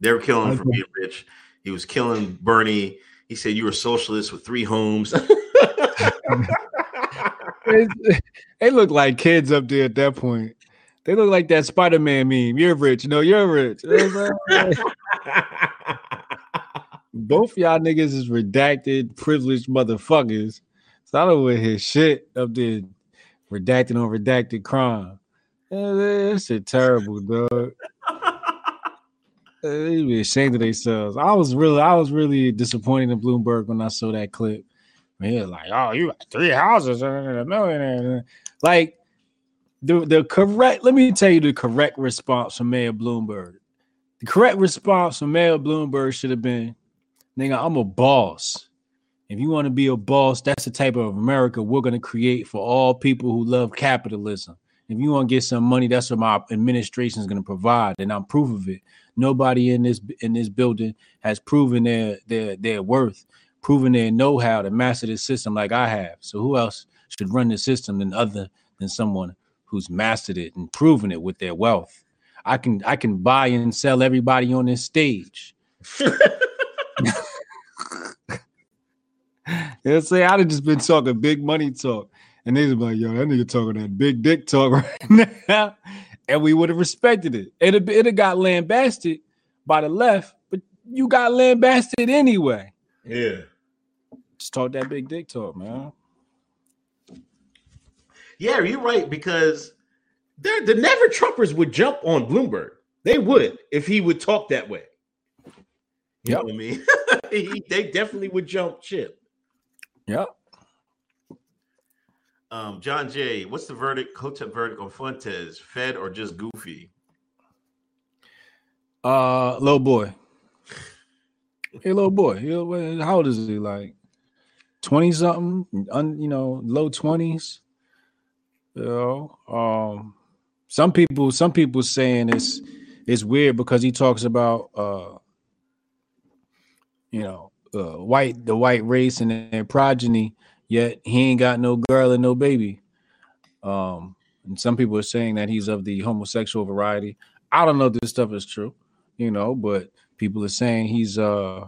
they were killing him for being rich. He was killing Bernie. He said you were a socialist with three homes. they, [LAUGHS] they look like kids up there at that point. They look like that Spider-Man meme. You're rich. No, you're rich. You know what I'm saying? [LAUGHS] Both y'all niggas is redacted, privileged motherfuckers. So I don't want his shit up there redacted on redacted crime. Yeah, That shit terrible, dog. Eh, they be ashamed of themselves. I was really, I was really disappointed in Bloomberg when I saw that clip. He was like, "Oh, you got three houses and a millionaire." Like the the correct. Let me tell you the correct response from Mayor Bloomberg. The correct response from Mayor Bloomberg should have been, "Nigga, I'm a boss. If you want to be a boss, that's the type of America we're gonna create for all people who love capitalism. If you want to get some money, that's what my administration is gonna provide, and I'm proof of it. Nobody in this in this building has proven their their their worth." proven their know-how to master the system like I have. So who else should run the system than other than someone who's mastered it and proven it with their wealth? I can I can buy and sell everybody on this stage. [LAUGHS] They'll say I'd have just been talking big money talk. And they'd be like, yo, that nigga talking that big dick talk [LAUGHS] right now. And we would have respected it. It'd, it'd have got lambasted by the left, but you got lambasted anyway. yeah. Just talk that big dick talk, man. Yeah, you're right because they're, the never Trumpers would jump on Bloomberg. They would if he would talk that way. You know what I mean? [LAUGHS] He- they definitely would jump ship. Yep. Um, John Jay, what's the verdict? Hotep verdict on Fuentes? Fed or just goofy? Uh, little boy. Hey, little boy. How old is he? Like twenty something? Un, you know, low twenties. You know, um, some people, some people saying it's it's weird because he talks about uh, you know, uh, white the white race and their progeny, yet he ain't got no girl and no baby. Um, and some people are saying that he's of the homosexual variety. I don't know if this stuff is true, you know, but people are saying he's uh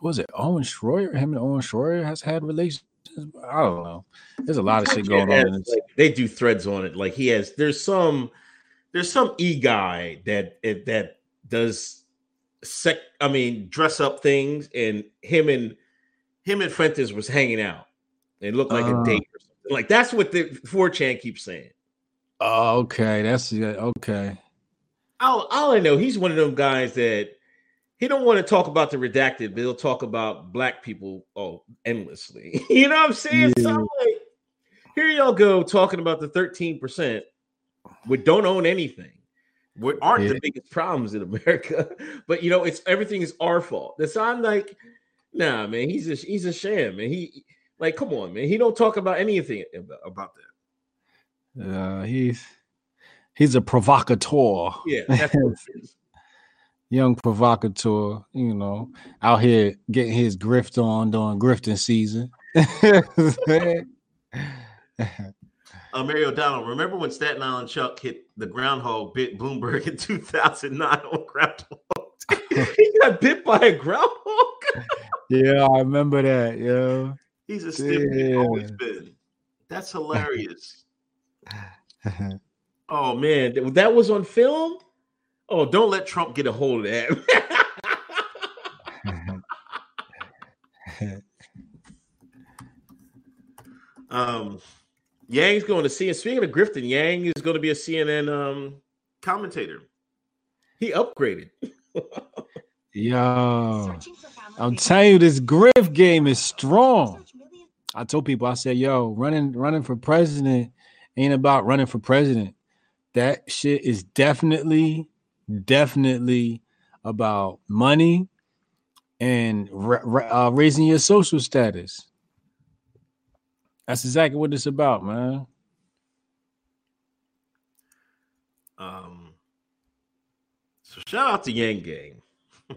was it Owen Schroyer? Him and Owen Schroyer has had relations. I don't know. There's a lot of shit going on. Like, they do threads on it. Like he has, there's some, there's some e guy that it, that does sec. I mean, dress up things, and him and him and Fuentes was hanging out. It looked like Ah. a date or something. Like that's what the 4chan keeps saying. Oh, okay, that's yeah, okay. All, all I know, he's one of them guys that he don't want to talk about the redacted, but he'll talk about black people oh endlessly. [LAUGHS] you know what I'm saying? So I'm like, here y'all go talking about the 13% we don't own anything. We aren't the biggest problems in America, [LAUGHS] but you know, it's everything is our fault. That's I'm like, nah, man, he's a he's a sham, man. He like, come on, man. He don't talk about anything about, about that. Uh, he's he's a provocateur. Yeah, [LAUGHS] that's what it is. Young provocateur, you know, out here getting his grift on during grifting season. [LAUGHS] Uh, Mary O'Donnell, remember when Staten Island Chuck hit the groundhog bit Bloomberg in [LAUGHS] 2009 on Groundhog? [LAUGHS] he got bit by a groundhog. yeah, I remember that. Yeah. He's a stiff yeah. always been. That's hilarious. oh man, that was on film. Oh, don't let Trump get a hold of that. [LAUGHS] um, Yang's going to see. And speaking of Grifton, Yang is going to be a CNN um commentator. He upgraded. [LAUGHS] Yo, I'm telling you, this grift game is strong. I told people, I said, yo, running running for president ain't about running for president. That shit is definitely, definitely about money and uh, raising your social status. That's exactly what it's about, man. Um, so shout out to Yang Gang. [LAUGHS]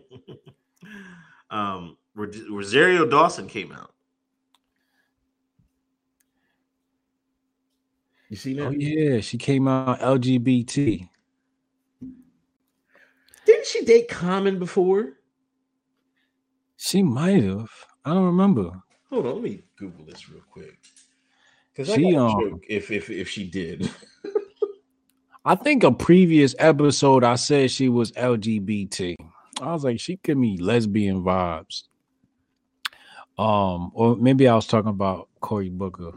um, Ros- Rosario Dawson came out. You see that? Oh yeah, she came out LGBT. Didn't she date Common before? She might have. I don't remember. Hold on, let me Google this real quick. Because She, I um, um, if if if she did. I think a previous episode I said she was LGBT. I was like, she give me lesbian vibes. Um, or maybe I was talking about Cory Booker.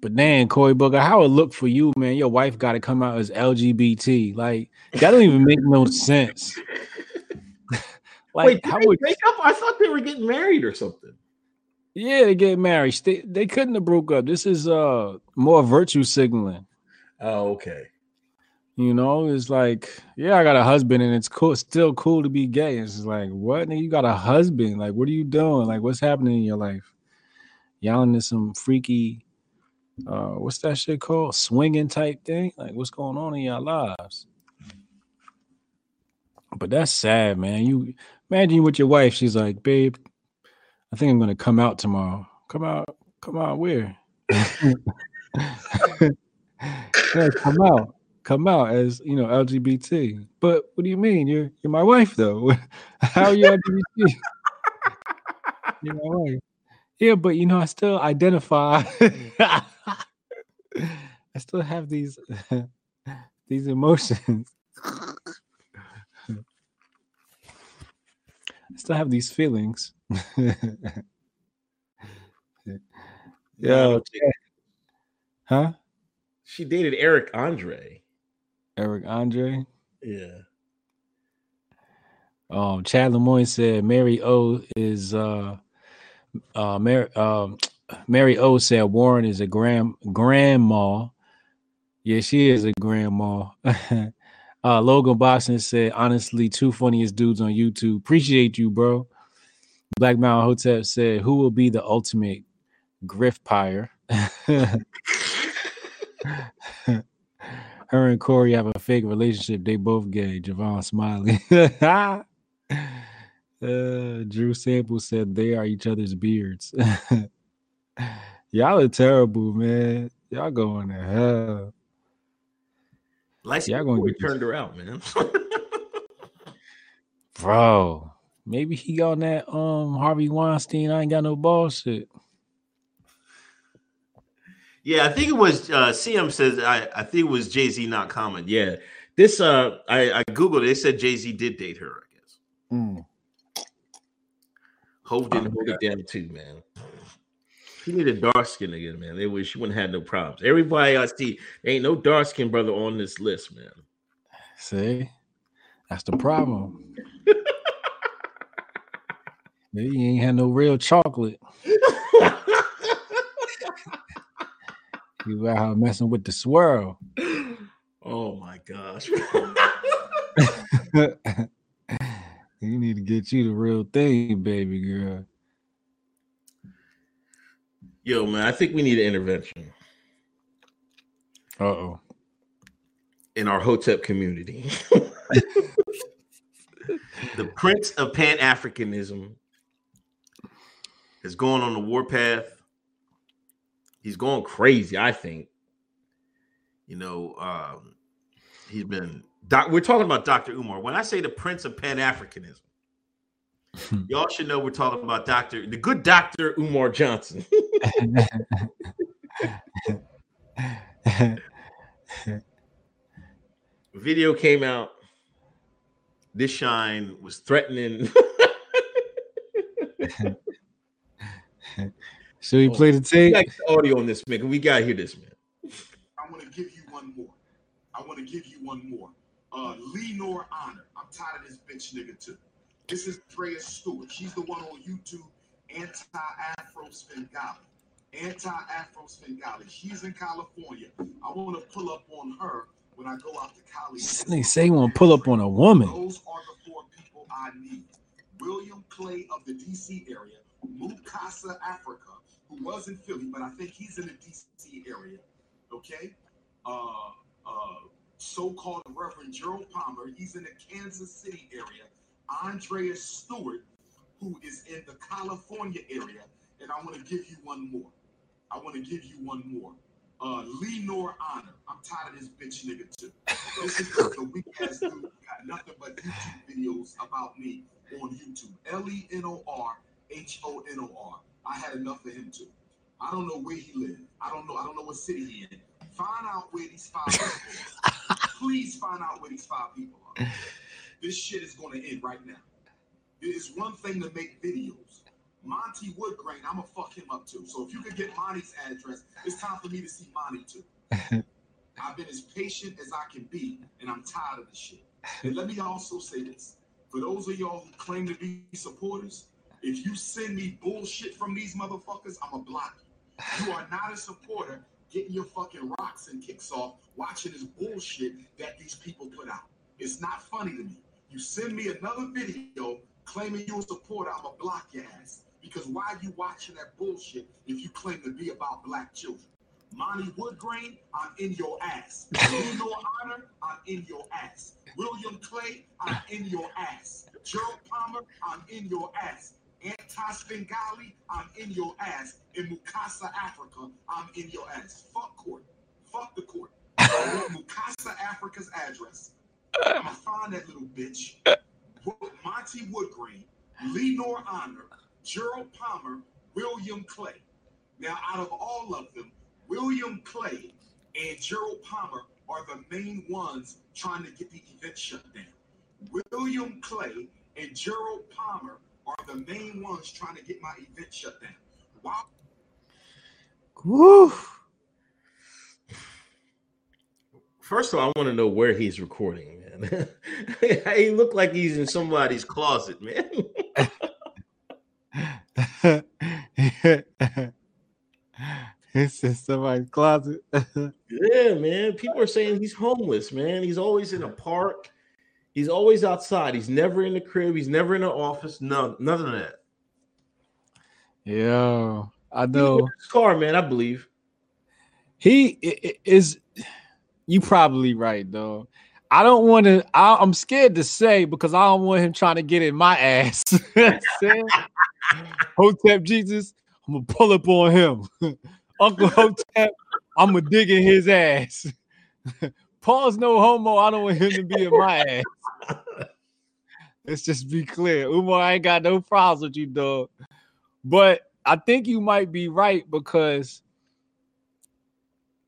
But then Cory Booker, how it look for you, man? Your wife got to come out as LGBT. Like that don't even make no sense. [LAUGHS] like Wait, how would break up? I thought they were getting married or something. yeah they get married? They they couldn't have broke up. This is uh more virtue signaling. Oh, okay. You know, it's like, yeah, I got a husband and it's cool, still cool to be gay. It's like, what? Nigga, you got a husband. Like, what are you doing? Like, what's happening in your life? Y'all into some freaky, uh, what's that shit called? Swinging type thing? Like, what's going on in your lives? But that's sad, man. You imagine you with your wife, she's like, babe, I think I'm gonna come out tomorrow. Come out, come out where? [LAUGHS] yeah, come out come out as you know LGBT. But what do you mean? You're you're my wife though. [LAUGHS] How are you LGBT? [LAUGHS] you're my wife. Yeah, but you know, I still identify. [LAUGHS] I still have these [LAUGHS] these emotions. I still have these feelings. [LAUGHS] Yo, huh? She dated Eric Andre. Eric Andre. Yeah. Um, Chad Lemoyne said Mary O is uh uh Mary um Mary O said Warren is a grand grandma. Yeah, she is a grandma. [LAUGHS] uh Logan Boston said, honestly, two funniest dudes on YouTube. Appreciate you, bro. Black Mountain Hotep said, who will be the ultimate grift pyre? [LAUGHS] her and Corey have a fake relationship. They both gay. Javon Smiley. [LAUGHS] uh, Drew Sample said they are each other's beards. [LAUGHS] Y'all are terrible, man. Y'all going to hell. Like Y'all gonna get turned out, man. [LAUGHS] Bro, maybe he on that um Harvey Weinstein. I ain't got no bullshit. yeah, I think it was uh CM says I, I think it was Jay-Z not common. Yeah. This uh I, I googled it, it said Jay-Z did date her, I guess. Mm. Hove didn't hold it down too, man. She needed dark skin again, man. They wish she wouldn't have no problems. Everybody I see, ain't no dark skin brother on this list, man. See, that's the problem. [LAUGHS] He ain't had no real chocolate. [LAUGHS] you out here messing with the swirl. oh my gosh. [LAUGHS] you need to get you the real thing, baby girl. Yo, man, I think we need an intervention Uh oh. in our Hotep community. [LAUGHS] the Prince of Pan Africanism is going on the warpath. He's going crazy, I think. You know, um, he's been. Doc, we're talking about Dr. Umar. When I say the Prince of Pan Africanism, hmm. y'all should know we're talking about Dr. the good Dr. Umar Johnson. [LAUGHS] Video came out. This shine was threatening. [LAUGHS] Should we play the We tape? got the audio on this man. We gotta hear this man. I want to give you one more. I want to give you one more. Uh, Lenor Honor. I'm tired of this bitch nigga too. This is Drea Stewart. She's the one on YouTube, anti-Afro Svengali. Anti-Afro Svengali. She's in California. I want to pull up on her when I go out to college. They say he want to pull up on a woman. Those are the four people I need. William Clay of the DC area, Mukasa Africa, who was in Philly, but I think he's in the DC area. Okay? Uh uh so-called Reverend Gerald Palmer, he's in the Kansas City area. Andrea Stewart, who is in the California area, and I want to give you one more. I want to give you one more. Uh, Lenor Honor. I'm tired of this bitch nigga too. This is the weak ass dude got nothing but YouTube videos about me on YouTube. L E N O R H O N O R. I had enough of him too. I don't know where he lived. I don't know. I don't know what city he in. Find out where these five. Please find out where these five people are. [LAUGHS] This shit is going to end right now. It's one thing to make videos. Monty Woodgrain, I'm gonna fuck him up too. So if you could get Monty's address, it's time for me to see Monty too. [LAUGHS] I've been as patient as I can be, and I'm tired of this shit. And let me also say this: for those of y'all who claim to be supporters, if you send me bullshit from these motherfuckers, I'ma block you. You are not a supporter getting your fucking rocks and kicks off watching this bullshit that these people put out. It's not funny to me. You send me another video claiming you're a supporter, I'ma block your ass. Because why are you watching that bullshit if you claim to be about black children? Monty Woodgrain, I'm in your ass. [LAUGHS] Lenor Honor, I'm in your ass. William Clay, I'm in your ass. Gerald Palmer, I'm in your ass. Anti Svengali, I'm in your ass. In Mukasa, Africa, I'm in your ass. Fuck court. Fuck the court. [LAUGHS] I want Mukasa, Africa's address. [LAUGHS] I'm gonna find that little bitch. Monty Woodgreen, Lenor Honor, Gerald Palmer, William Clay. Now, out of all of them, William Clay and Gerald Palmer are the main ones trying to get the event shut down. William Clay and Gerald Palmer are the main ones trying to get my event shut down. Why Woo. First of all, I want to know where he's recording, man. [LAUGHS] he looked like he's in somebody's closet, man. [LAUGHS] it's in somebody's closet. [LAUGHS] yeah, man. People are saying he's homeless, man. He's always in a park. He's always outside. He's never in the crib. He's never in the office. None, none of that. Yeah, I know. car, man. I believe. He is. You probably right though. I don't want to. I'm scared to say because I don't want him trying to get in my ass. [LAUGHS] Hotep Jesus, I'm gonna pull up on him. [LAUGHS] Uncle Hotep, I'm gonna dig in his ass. [LAUGHS] Paul's no homo. I don't want him to be in my ass. Let's just be clear. Umar, I ain't got no problems with you, dog. But I think you might be right because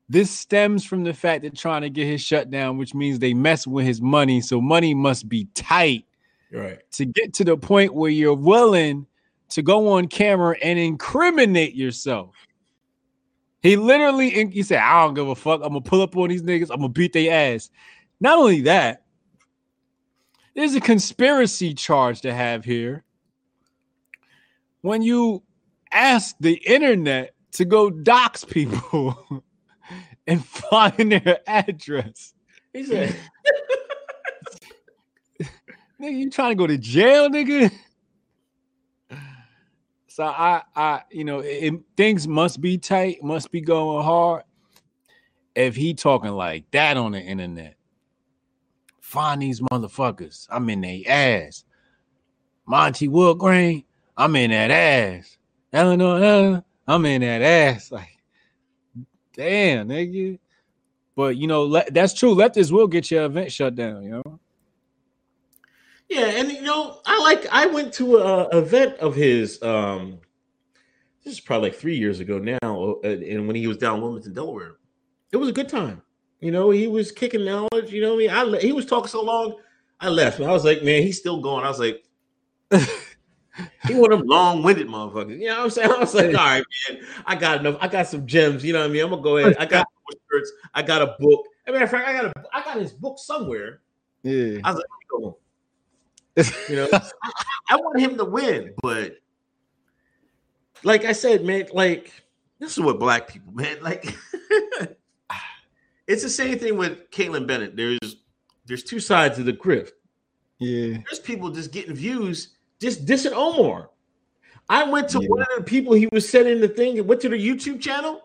this stems from the fact that trying to get his shutdown, which means they mess with his money. So money must be tight Right. to get to the point where you're willing to go on camera and incriminate yourself. He literally he said, I don't give a fuck. I'm gonna pull up on these niggas, I'm gonna beat their ass. Not only that, there's a conspiracy charge to have here. when you ask the internet to go dox people [LAUGHS] and find their address. He said, [LAUGHS] Nigga, you trying to go to jail, nigga? So I, I, you know, it, things must be tight, must be going hard. If he talking like that on the internet, find these motherfuckers. I'm in their ass. Monty Woodgrain, I'm in that ass. Eleanor, Eleanor, I'm in that ass. [LAUGHS] Like, damn, nigga. But you know, le- that's true. Leftists will get your event shut down. You know. Yeah, and you know, I like I went to a event of his um this is probably like three years ago now, uh, and when he was down in Wilmington, Delaware. It was a good time. You know, he was kicking knowledge, you know what I mean? I le- he was talking so long, I left. I was like, man, he's still going. I was like, [LAUGHS] he one of them long-winded motherfuckers. You know what I'm saying? [LAUGHS] I was like, all right, man, I got enough. I got some gems, you know what I mean? I'm gonna go ahead. I got [LAUGHS] shirts, I got a book. As a matter of fact, I got a I got his book somewhere. Yeah. I was like. You know, I, I want him to win, but like I said, man, like this is what black people, man, like it's the same thing with Kaitlin Bennett. There's there's two sides of the grift. Yeah. There's people just getting views, just dissing Umar. I went to one of the people he was sending the thing, and went to the YouTube channel.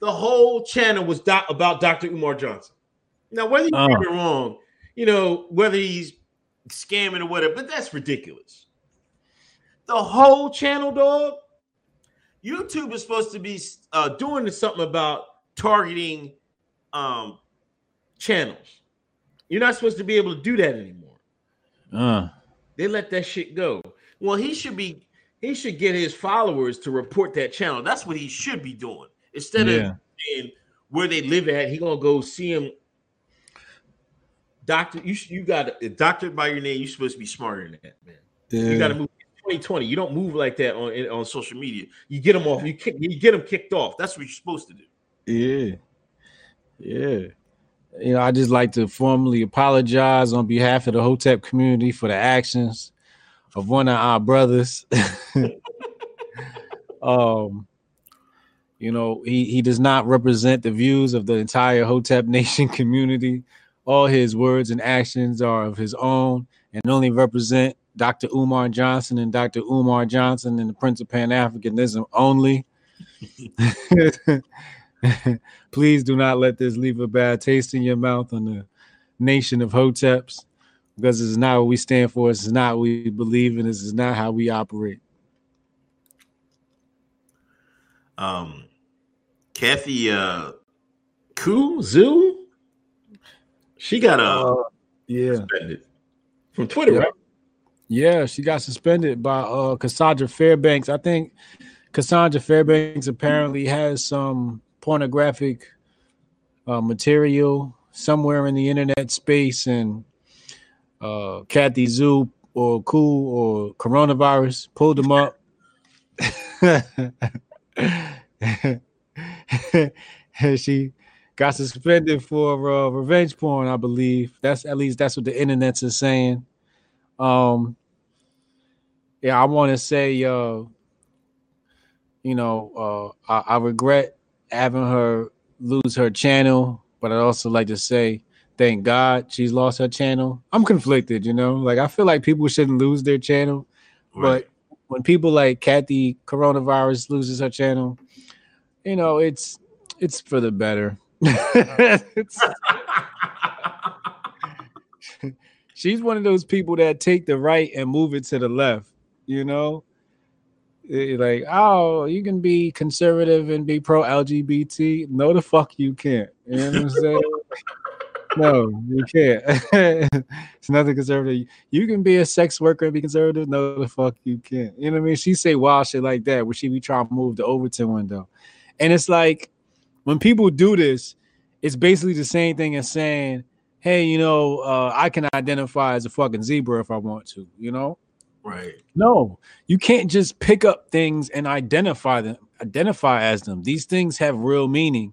The whole channel was doc- about Dr. Umar Johnson. Now, whether you get it wrong, you know, whether he's scamming or whatever, but that's ridiculous. The whole channel, dog. YouTube is supposed to be uh, doing something about targeting um, channels. You're not supposed to be able to do that anymore. Uh. They let that shit go. Well, he should be he should get his followers to report that channel. That's what he should be doing. Instead Yeah. of saying where they live at, he gonna go see him. Doctor, you you got a doctor by your name. You're supposed to be smarter than that, man. Yeah. You got to move. 2020. You don't move like that on on social media. You get them off. You kick. You get them kicked off. That's what you're supposed to do. Yeah. Yeah. You know, I just like to formally apologize on behalf of the Hotep community for the actions of one of our brothers. [LAUGHS] um, you know, he, he does not represent the views of the entire Hotep Nation [LAUGHS] community. All his words and actions are of his own and only represent Dr. Umar Johnson and Dr. Umar Johnson and the Prince of Pan Africanism only. [LAUGHS] [LAUGHS] Please do not let this leave a bad taste in your mouth on the nation of Hoteps because this is not what we stand for. This is not what we believe in. This is not how we operate. Um, Kathy uh, Koo Zoo, she got uh, yeah suspended from Twitter, Yeah. right? Yeah, she got suspended by uh Cassandra Fairbanks. I think Cassandra Fairbanks apparently has some pornographic uh, material somewhere in the internet space, and uh Kathy Zhu or Cool or Coronavirus pulled them up. [LAUGHS] She got suspended for uh, revenge porn, I believe. That's at least that's what the internet's is saying. Um, yeah, I want to say, uh, you know, uh, I, I regret having her lose her channel, but I'd also like to say, thank God she's lost her channel. I'm conflicted, you know, like I feel like people shouldn't lose their channel, but when people like Kathy Coronavirus loses her channel, you know, it's it's for the better. [LAUGHS] [LAUGHS] She's one of those people that take the right and move it to the left, you know? Eh, Like, oh, you can be conservative and be pro LGBT. No, the fuck you can't. You know what I'm saying? [LAUGHS] no, you can't. [LAUGHS] it's nothing conservative. You can be a sex worker and be conservative. No, the fuck you can't. You know what I mean? She say wild shit like that where she be trying to move the Overton window. And it's like when people do this, it's basically the same thing as saying, hey, you know, uh, I can identify as a fucking zebra if I want to, you know? Right. No, you can't just pick up things and identify them, identify as them. These things have real meaning.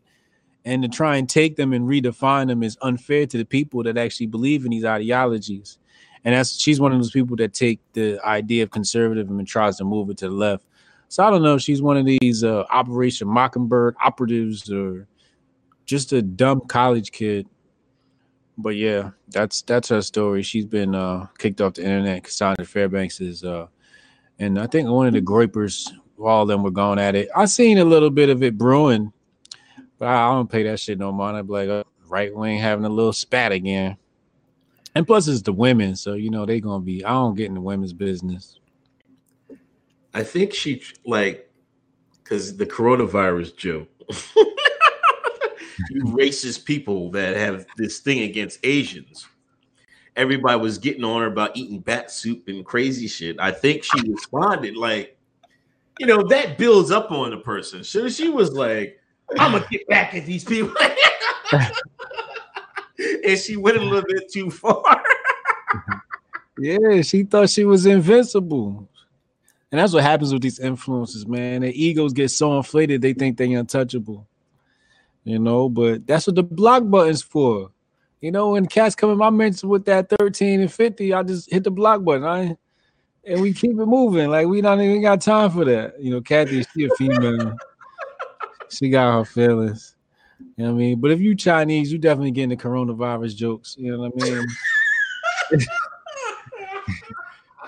And to try and take them and redefine them is unfair to the people that actually believe in these ideologies. and that's she's one of those people that take the idea of conservatism and tries to move it to the left. So I don't know if she's one of these uh, Operation Mockingbird operatives or just a dumb college kid. But yeah, that's that's her story. She's been uh, kicked off the internet. Cassandra Fairbanks is, uh, and I think one of the Groypers, all of them were going at it. I seen a little bit of it brewing, but I don't pay that shit no mind. I'm like, uh, right wing having a little spat again. And plus, it's the women, so you know they gonna be. I don't get in the women's business. I think she like because the coronavirus joke. [LAUGHS] you racist people that have this thing against Asians. Everybody was getting on her about eating bat soup and crazy shit. I think she responded like, you know, that builds up on the person. So she was like, I'm gonna get back at these people. [LAUGHS] and she went a little bit too far. [LAUGHS] Yeah, she thought she was invincible. And that's what happens with these influencers, man. Their egos get so inflated, they think they're untouchable. You know, but that's what the block button's for. You know, when cats come in my mention with that 13 and 50, I just hit the block button. I and we keep it moving. Like we don't even got time for that. You know, Kathy, she a female. [LAUGHS] she got her feelings. You know what I mean? But if you Chinese, you definitely getting the coronavirus jokes. You know what I mean? [LAUGHS]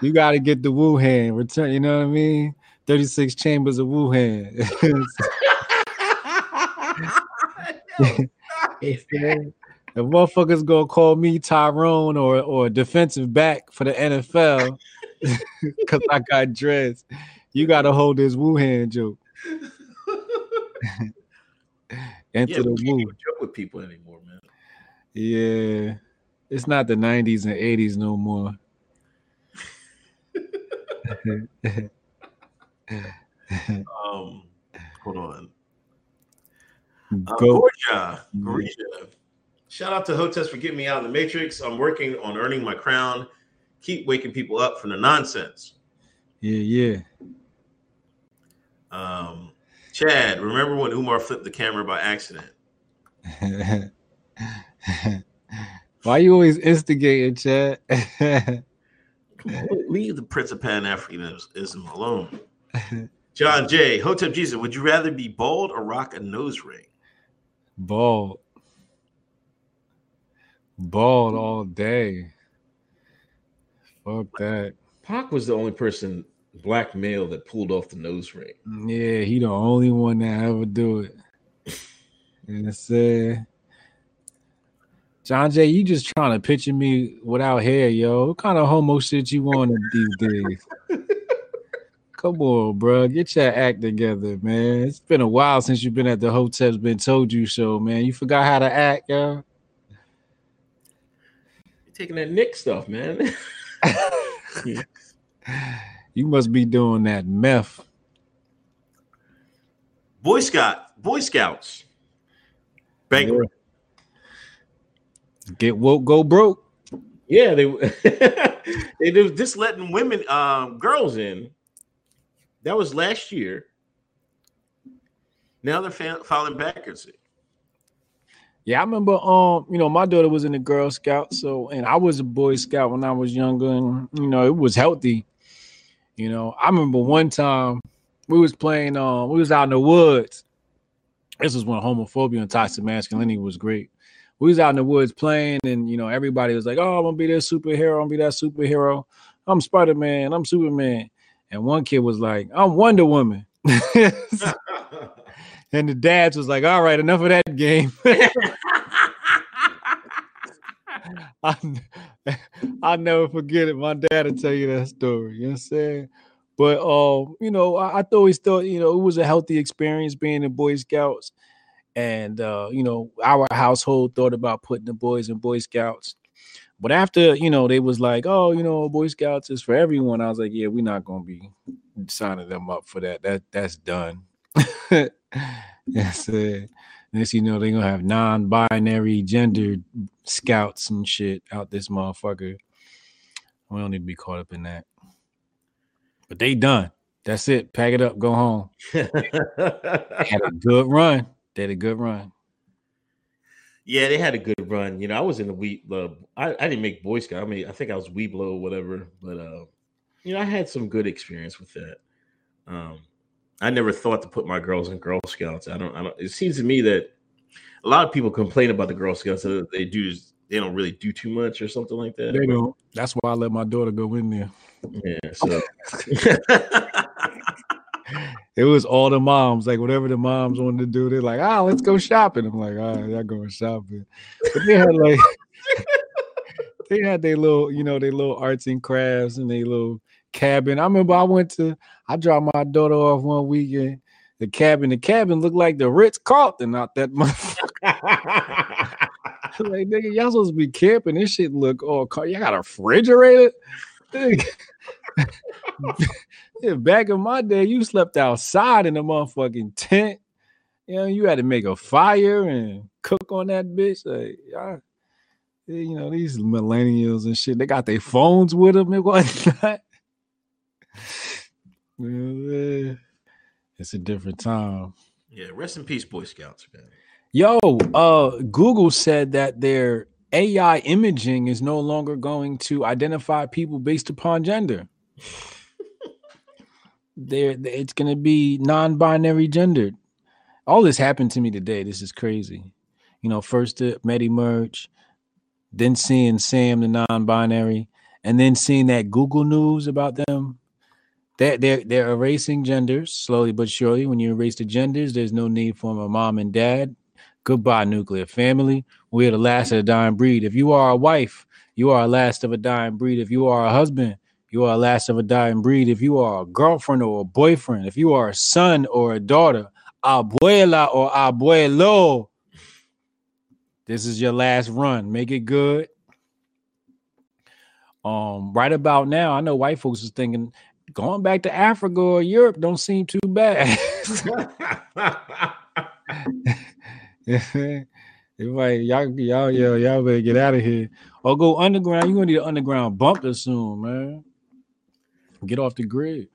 you got to get the Wuhan return. You know what I mean? 36 chambers of Wuhan. [LAUGHS] if motherfuckers gonna call me Tyrone or or defensive back for the NFL because [LAUGHS] I got dressed, you gotta hold this Wuhan joke. [LAUGHS] Into yeah, the Wu. even joke with people anymore, man. Yeah, it's not the 90s and 80s no more. [LAUGHS] Um, hold on. Uh, Go. Gorgia, Gorgia. Shout out to Hoteps for getting me out of the matrix. I'm working on earning my crown. Keep waking people up from the nonsense. Yeah, yeah. Um, Chad, remember when Umar flipped the camera by accident? [LAUGHS] Why you always instigating, Chad? Leave the Prince of Pan Africanism alone. [LAUGHS] John J. Hotep Jesus, would you rather be bald or rock a nose ring? Bald. Bald all day. Fuck that. Pac was the only person, black male, that pulled off the nose ring. Yeah, he the only one that ever do it. And I said, uh, John Jay, you just trying to picture me without hair, yo. What kind of homo shit you want these days? [LAUGHS] Come on, bro. Get your act together, man. It's been a while since you've been at the Hotep's Been Told You show, man. You forgot how to act, yo. You're taking that Nick stuff, man. [LAUGHS] You must be doing that meth. Boy Scout, Boy Scouts. Banquet. Get woke, go broke. Yeah, they [LAUGHS] they was just letting women, um, girls in. That was last year. Now they're fa- filing bankruptcy. Yeah, I remember. Um, you know, my daughter was in the Girl Scout, so and I was a Boy Scout when I was younger, and you know, it was healthy. You know, I remember one time we was playing. Um, we was out in the woods. This was when homophobia and toxic masculinity was great. We was out in the woods playing, and you know, everybody was like, "Oh, I'm gonna be that superhero. I'm gonna be that superhero. I'm Spider Man. I'm Superman." And one kid was like, "I'm Wonder Woman." [LAUGHS] and the dads was like, "All right, enough of that game." [LAUGHS] I, I'll never forget it. My dad will tell you that story. You know what I'm saying? But uh, you know, I, I always thought, you know, it was a healthy experience being in Boy Scouts. And uh, you know, our household thought about putting the boys in Boy Scouts. But after, you know, they was like, oh, you know, Boy Scouts is for everyone. I was like, yeah, we're not gonna be signing them up for that. That that's done. [LAUGHS] yes, uh, next you know they're gonna have non-binary gendered scouts and shit out this motherfucker. We don't need to be caught up in that. But they done. That's it. Pack it up. Go home. [LAUGHS] Had a good run. They had a good run. Yeah, they had a good run. You know, I was in the wheat. Uh, I, I didn't make Boy Scout. I mean, I think I was Weeblo or whatever. But uh, you know, I had some good experience with that. Um, I never thought to put my girls in Girl Scouts. I don't. I don't. It seems to me that a lot of people complain about the Girl Scouts that they do. They don't really do too much or something like that. They don't. That's why I let my daughter go in there. Yeah. So. [LAUGHS] [LAUGHS] It was all the moms, like whatever the moms wanted to do. They're like, ah, let's go shopping. I'm like, right, y'all going shopping. But they had like [LAUGHS] they had their little, you know, their little arts and crafts and their little cabin. I remember I went to I dropped my daughter off one weekend. The cabin, the cabin looked like the Ritz Carlton out that [LAUGHS] month. like, nigga, y'all supposed to be camping. This shit look all car. Y'all got a refrigerator. [LAUGHS] yeah, back in my day, you slept outside in a motherfucking tent. You know, you had to make a fire and cook on that bitch. Like, you know, these millennials and shit, they got their phones with them and [LAUGHS] whatnot. It's a different time. Yeah, rest in peace, Boy Scouts, man. Yo, uh, Google said that their AI imaging is no longer going to identify people based upon gender. There, it's going to be non-binary gendered. All this happened to me today. This is crazy. You know, first the Medi merge, then seeing Sam the non-binary, and then seeing that Google news about them. They're, they're, they're erasing genders slowly but surely. When you erase the genders, there's no need for a mom and dad. Goodbye, nuclear family. We're the last of the dying breed. If you are a wife, you are a last of a dying breed. If you are a husband, you are a last of a dying breed. If you are a girlfriend or a boyfriend, if you are a son or a daughter, abuela or abuelo, this is your last run. Make it good. Um, right about now, I know white folks is thinking going back to Africa or Europe don't seem too bad. [LAUGHS] Everybody, y'all, y'all, y'all, y'all better get out of here or go underground. You're gonna need an underground bunker soon, man. Get off the grid.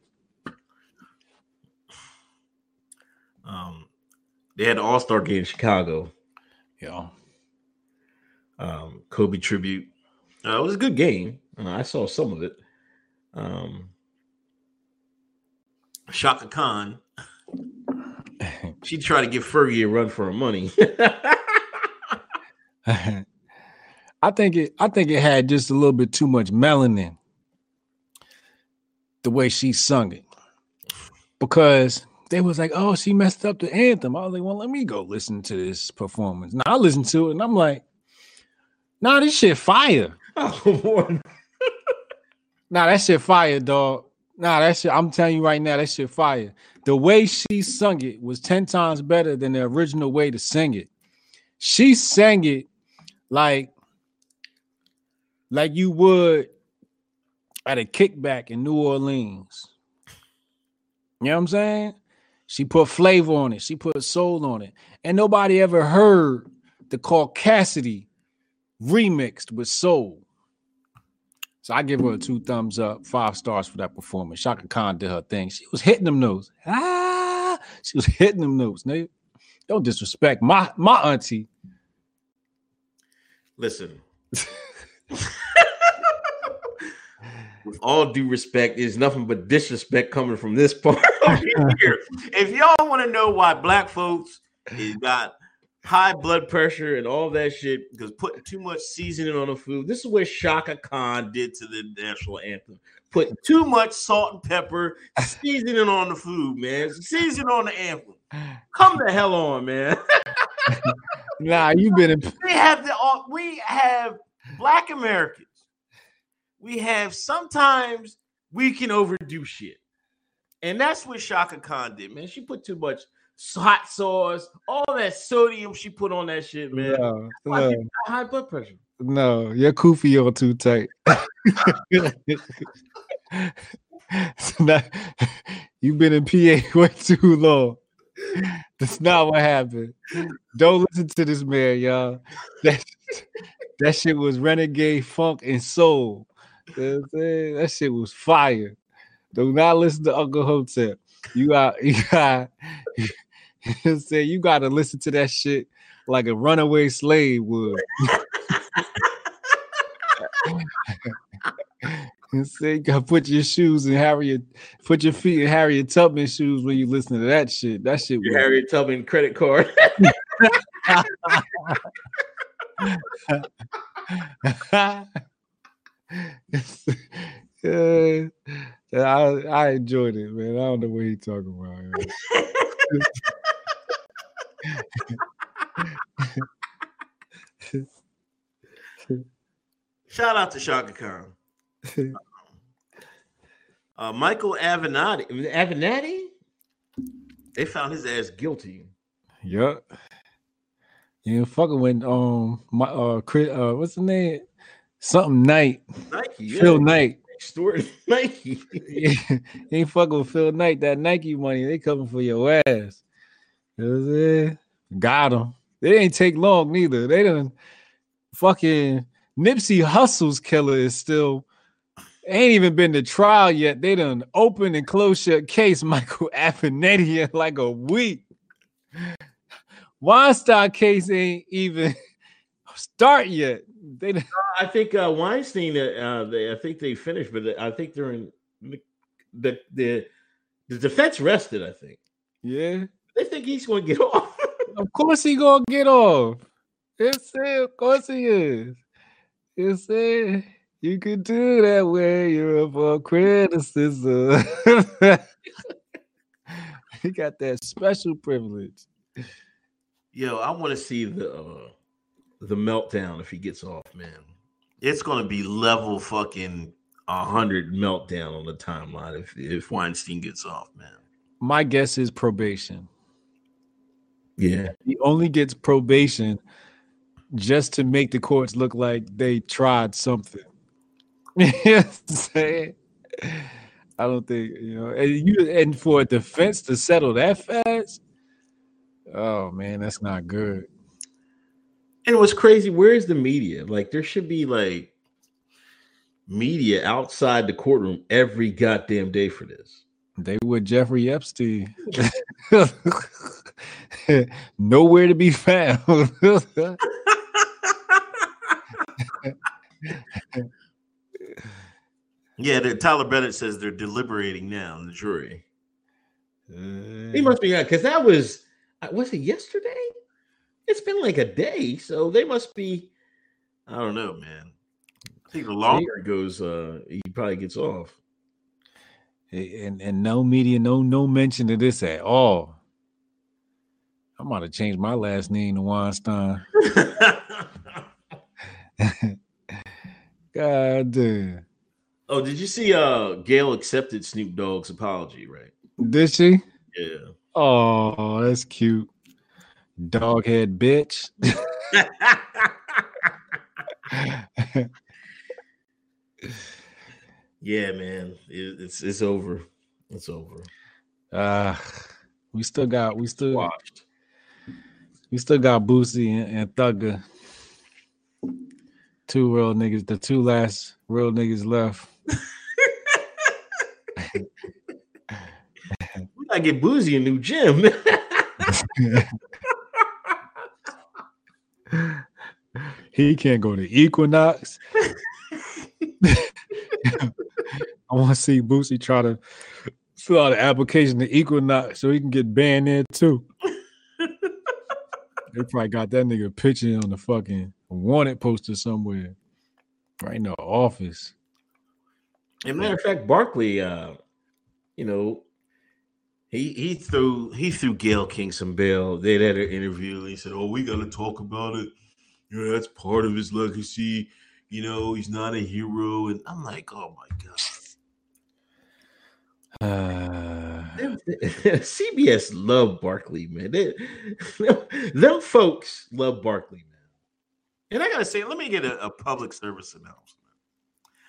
Um, they had an All Star game in Chicago. Yeah. Um, Kobe tribute. Uh, it was a good game. Uh, I saw some of it. Um, Chaka Khan. she tried to give Fergie a run for her money. [LAUGHS] I think it. I think it had just a little bit too much melanin. The way she sung it, because they was like, "Oh, she messed up the anthem." I was like, "Well, let me go listen to this performance." Now I listened to it, and I'm like, "Nah, this shit fire." [LAUGHS] oh, boy. [LAUGHS] Nah, that shit fire, dog. Nah, that shit. I'm telling you right now, that shit fire. The way she sung it was ten times better than the original way to sing it. She sang it like, like you would at a kickback in New Orleans. You know what I'm saying? She put flavor on it. She put soul on it. And nobody ever heard the Caucasity remixed with soul. So I give her two thumbs up, five stars for that performance. Chaka Khan did her thing. She was hitting them notes. Ah, she was hitting them notes. Nigga. Don't disrespect my my auntie. Listen. [LAUGHS] With all due respect, there's nothing but disrespect coming from this part [LAUGHS] over here. If y'all want to know why black folks is got high blood pressure and all that shit because putting too much seasoning on the food, this is what Chaka Khan did to the national anthem. Putting too much salt and pepper, seasoning on the food, man. Seasoning on the anthem. Come the hell on, man. [LAUGHS] Nah, you've been in we have the uh, we have black Americans. We have sometimes we can overdo shit, and that's what Chaka Khan did, man. She put too much hot sauce, all that sodium she put on that shit, man. no, no, high blood pressure. no, your kufi on too tight. [LAUGHS] Not- You've been in PA [LAUGHS] way too long. That's not what happened. Don't listen to this man, y'all. That, that shit was renegade funk and soul. You know? That shit was fire. Do not listen to Uncle Hotep. You got [LAUGHS] you got you know saying? you gotta listen to that shit like a runaway slave would. [LAUGHS] and say you gotta put your shoes in Harriet, put your feet in Harriet Tubman shoes when you listen to that shit. That shit Your was Harriet Tubman credit card. [LAUGHS] [LAUGHS] yeah, I, I enjoyed it, man. I don't know what he talking about. [LAUGHS] Shout out to Chaka Khan. [LAUGHS] Uh, Michael Avenatti. Avenatti? They found his ass guilty. Yup. You fucking with um my uh Chris, uh what's the name? Something Knight. Nike. Phil yeah. Knight. Stuart Nike. Yeah, ain't [LAUGHS] [LAUGHS] fucking with Phil Knight. That Nike money, they coming for your ass. You know what I'm saying? Got him. They ain't take long neither. They done fucking Nipsey Hussle's killer is still ain't even been to trial yet. They done open and close shut case [LAUGHS] Michael Avenatti in like a week. Weinstein case ain't even start yet. They done- I think uh, Weinstein. Uh, they, I think they finished, but I think they're in the the the, the defense rested. I think yeah. they think he's going to get [LAUGHS] off. Of course he gonna get off. It's it. Of course he is. It's it. You could do that when you're up for criticism. [LAUGHS] he got that special privilege. Yo, I want to see the uh, the meltdown if he gets off, man. It's going to be level fucking hundred meltdown on the timeline if if Weinstein gets off, man. My guess is probation. Yeah, He only gets probation just to make the courts look like they tried something. [LAUGHS] you know what I'm? I don't think you know, and you and for a defense to settle that fast. Oh man, that's not good. And what's crazy? Where's the media? Like, there should be like media outside the courtroom every goddamn day for this. They with Jeffrey Epstein. [LAUGHS] Nowhere to be found. [LAUGHS] Yeah, the, Tyler Bennett says they're deliberating now in the jury. Uh, He must be because that was uh, was it yesterday? It's been like a day, so they must be. I don't know, man. I think the longer it goes, uh, he probably gets off. and and no media, no no mention of this at all. I might have changed my last name to Weinstein. [LAUGHS] [LAUGHS] God damn. oh, did you see? Uh, Gayle accepted Snoop Dogg's apology, right? Did she? Yeah. Oh, that's cute. Doghead bitch. [LAUGHS] yeah, man. It, it's it's over. It's over. uh we still got we still Watched. we still got Boosie and, and Thugger. Two real niggas, the two last real niggas left. [LAUGHS] We gotta get Boosie a new gym. [LAUGHS] He can't go to Equinox. [LAUGHS] [LAUGHS] I want to see Boosie try to fill out an application to Equinox so he can get banned there too. [LAUGHS] they probably got that nigga picture on the fucking wanted poster somewhere, right in the office. As a matter of fact, Barkley, uh, you know, he he threw he threw Gayle King some bail. They had an interview. He said, "Oh, we got to talk about it. You know, that's part of his legacy. You know, he's not a hero." And I'm like, "Oh my god." Uh, CBS [LAUGHS] love Barkley, man. They, [LAUGHS] them folks love Barkley, man. And I gotta say, let me get a, a public service announcement.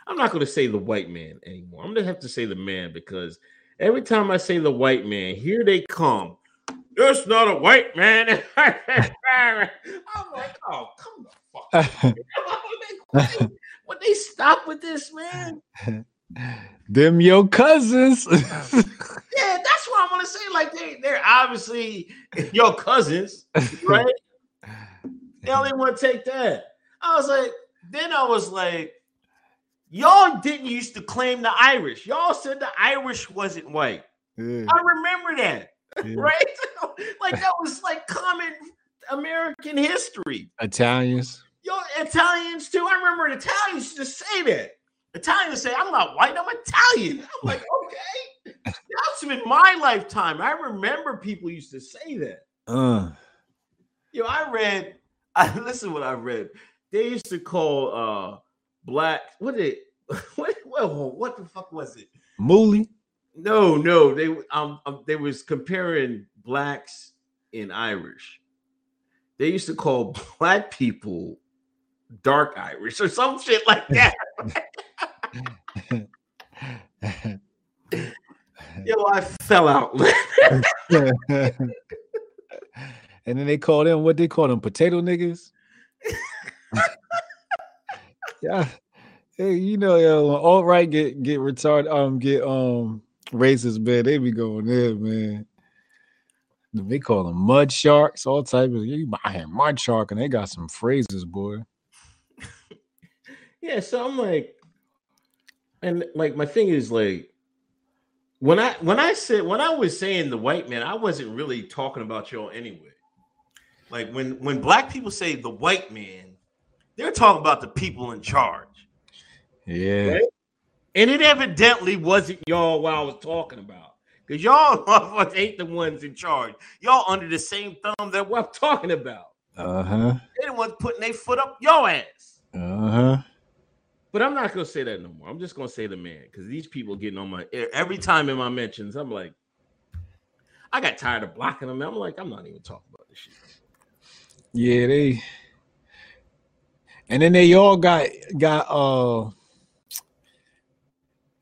I'm not gonna say the white man anymore. I'm gonna have to say the man because every time I say the white man, here they come. That's not a white man. [LAUGHS] I'm like, oh, come the fuck. on. [LAUGHS] Like, would, they, would they stop with this, man? [LAUGHS] them your cousins. Yeah, that's what I want to say. Like they, they're obviously your cousins, right? They only want to take that. I was like, then I was like, y'all didn't used to claim the Irish. Y'all said the Irish wasn't white. Yeah, I remember that, yeah. right? [LAUGHS] like that was like common American history. Italians. Yo, Italians too. I remember Italians used to say that. Italians say, I'm not white, I'm Italian. I'm [LAUGHS] like, okay. That's in my lifetime. I remember people used to say that. Uh, Yo, I read, I [LAUGHS] listen what I read. They used to call uh black, what did [LAUGHS] what what, what the fuck was it? Mooley. No, no, they um, um they was comparing blacks and Irish. They used to call black people dark Irish or some shit like [LAUGHS] that. [LAUGHS] Yo, I fell out. and then they called them what they call them potato niggas. Yeah. Hey, you know, yo, alt right get get retarded, um, get um racist, man. They be going there, man. They call them mud sharks, all type of you I hear mud shark, and they got some phrases, boy. [LAUGHS] yeah, so I'm like, and like my thing is like when I when I said when I was saying the white man, I wasn't really talking about y'all anyway. Like when when black people say the white man, they're talking about the people in charge. Yeah. Right? And it evidently wasn't y'all what I was talking about. Because y'all [LAUGHS] motherfuckers ain't the ones in charge. Y'all under the same thumb that what I'm talking about. Uh-huh. They the ones putting their foot up your ass. Uh-huh. But I'm not gonna say that no more. I'm just gonna say the man because these people getting on my every time in my mentions. I'm like, I got tired of blocking them. I'm like, I'm not even talking about this shit. Yeah, they and then they all got got uh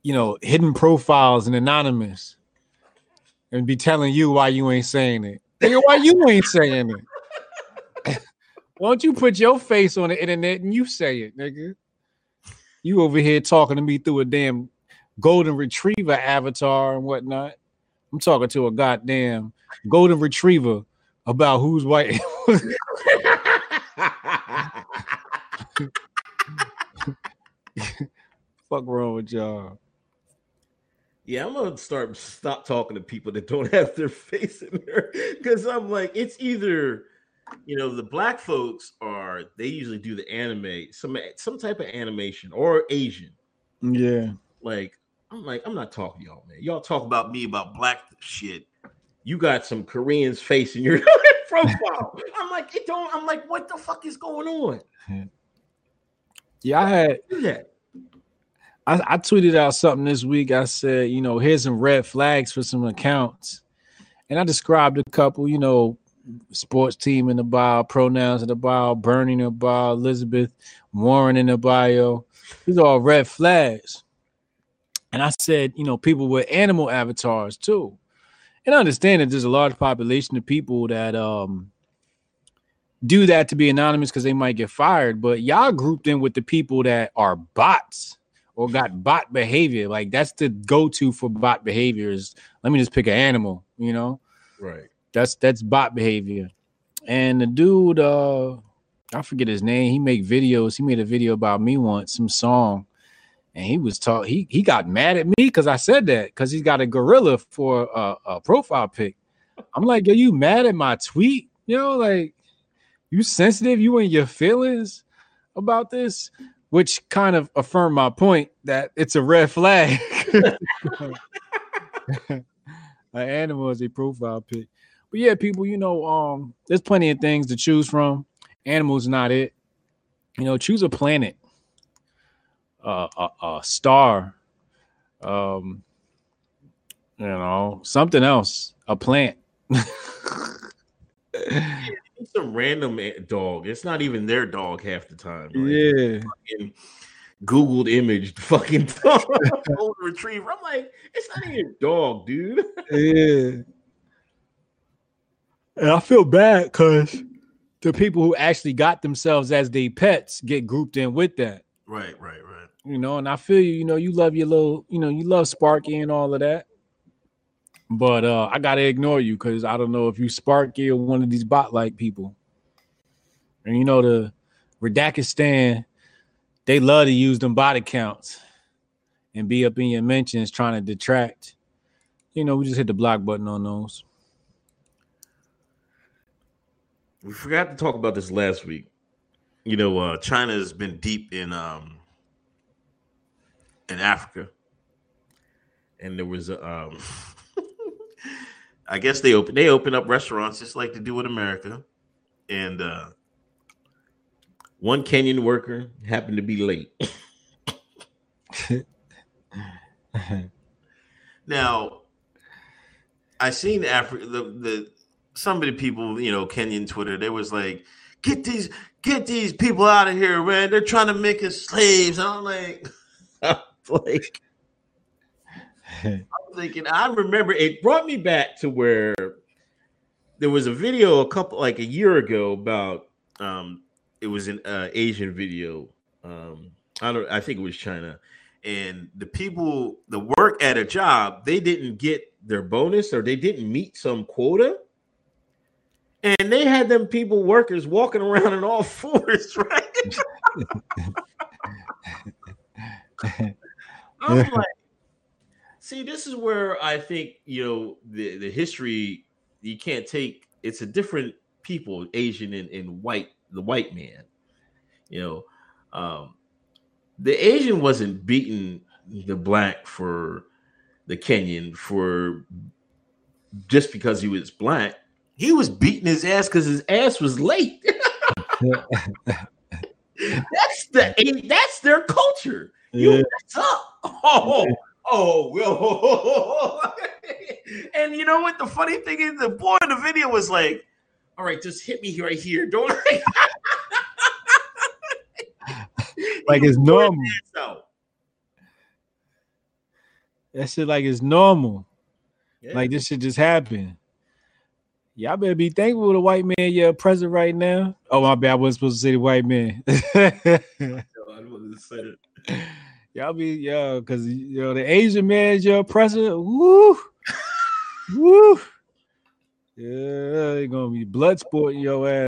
you know hidden profiles and anonymous and be telling you why you ain't saying it. Nigga, why you ain't saying it? [LAUGHS] why don't you put your face on the internet and you say it, nigga? You over here talking to me through a damn golden retriever avatar and whatnot. I'm talking to a goddamn golden retriever about who's white. [LAUGHS] [LAUGHS] Fuck wrong with y'all? Yeah, I'm gonna start stop talking to people that don't have their face in there because I'm like, it's either you know the black folks are they usually do the anime some some type of animation or Asian. Yeah, like I'm like I'm not talking to y'all, man. Y'all talk about me about black shit. You got some Koreans face in your [LAUGHS] profile. I'm like, it don't. I'm like, what the fuck is going on? Yeah, I had. That. I, I tweeted out something this week. I said, you know, here's some red flags for some accounts, and I described a couple. You know, sports team in the bio, pronouns in the bio, burning in the bio, Elizabeth Warren in the bio. These are all red flags. And I said, you know, people with animal avatars too. And I understand that there's a large population of people that um do that to be anonymous because they might get fired, but y'all grouped in with the people that are bots or got bot behavior. Like that's the go-to for bot behaviors. Let me just pick an animal, you know. Right. That's that's bot behavior. And the dude, uh, I forget his name. He make videos. He made a video about me once, some song, and he was talk. He he got mad at me because I said that because he's got a gorilla for a, a profile pic. I'm like, are you mad at my tweet? You know, like you sensitive? You in your feelings about this? Which kind of affirmed my point that it's a red flag. [LAUGHS] An animal is a profile pic. But yeah, people, you know, um, there's plenty of things to choose from. Animals not it. You know, choose a planet, uh, a, a star, um, you know, something else, a plant. [LAUGHS] It's a random eh, dog. It's not even their dog half the time. right? yeah, Fucking Googled image [LAUGHS] fucking dog, [LAUGHS] retriever. I'm like, it's not even a dog, dude. [LAUGHS] yeah. And I feel bad because the people who actually got themselves as their pets get grouped in with that. Right, right, right. you know, and I feel you, you know, you love your little, you know, you love Sparky and all of that. But uh I gotta ignore you because I don't know if you Sparky or one of these bot like people. And you know the Redakistan, they love to use them body counts and be up in your mentions trying to detract. You know, we just hit the block button on those. We forgot to talk about this last week. You know, uh, China has been deep in um in Africa, and there was a um, I guess they open they open up restaurants just like they do in America, and uh, one Kenyan worker happened to be late. [LAUGHS] now, I seen Africa the the some of the people you know Kenyan Twitter they was like get these get these people out of here man. They're trying to make us slaves. I'm like [LAUGHS] like [LAUGHS] I'm thinking I remember it brought me back to where there was a video a couple like a year ago about um it was an uh, Asian video um I don't I think it was China and the people the work at a job they didn't get their bonus or they didn't meet some quota and they had them people workers walking around in all [LAUGHS] fours right? [LAUGHS] I'm like see this is where I think you know the the history you can't take it's a different people Asian and, and white the white man you know um the Asian wasn't beating the black for the Kenyan for just because he was black. He was beating his ass because his ass was late. [LAUGHS] that's the [LAUGHS] that's their culture. You Yeah. mess up. Oh, oh, well. [LAUGHS] and you know what? The funny thing is, the boy in the video was like, "All right, just hit me right here. Don't." [LAUGHS] [LAUGHS] Like it's normal. his ass. That shit like it's normal. Yeah. Like this shit just happened. Y'all better be thankful the white man you're present right now. Oh my bad, I wasn't supposed to say the white man. I wanted to say that. Y'all be yo, cause you know the Asian man is your oppressor. Woo, [LAUGHS] woo. Yeah, they gonna be blood sporting your ass.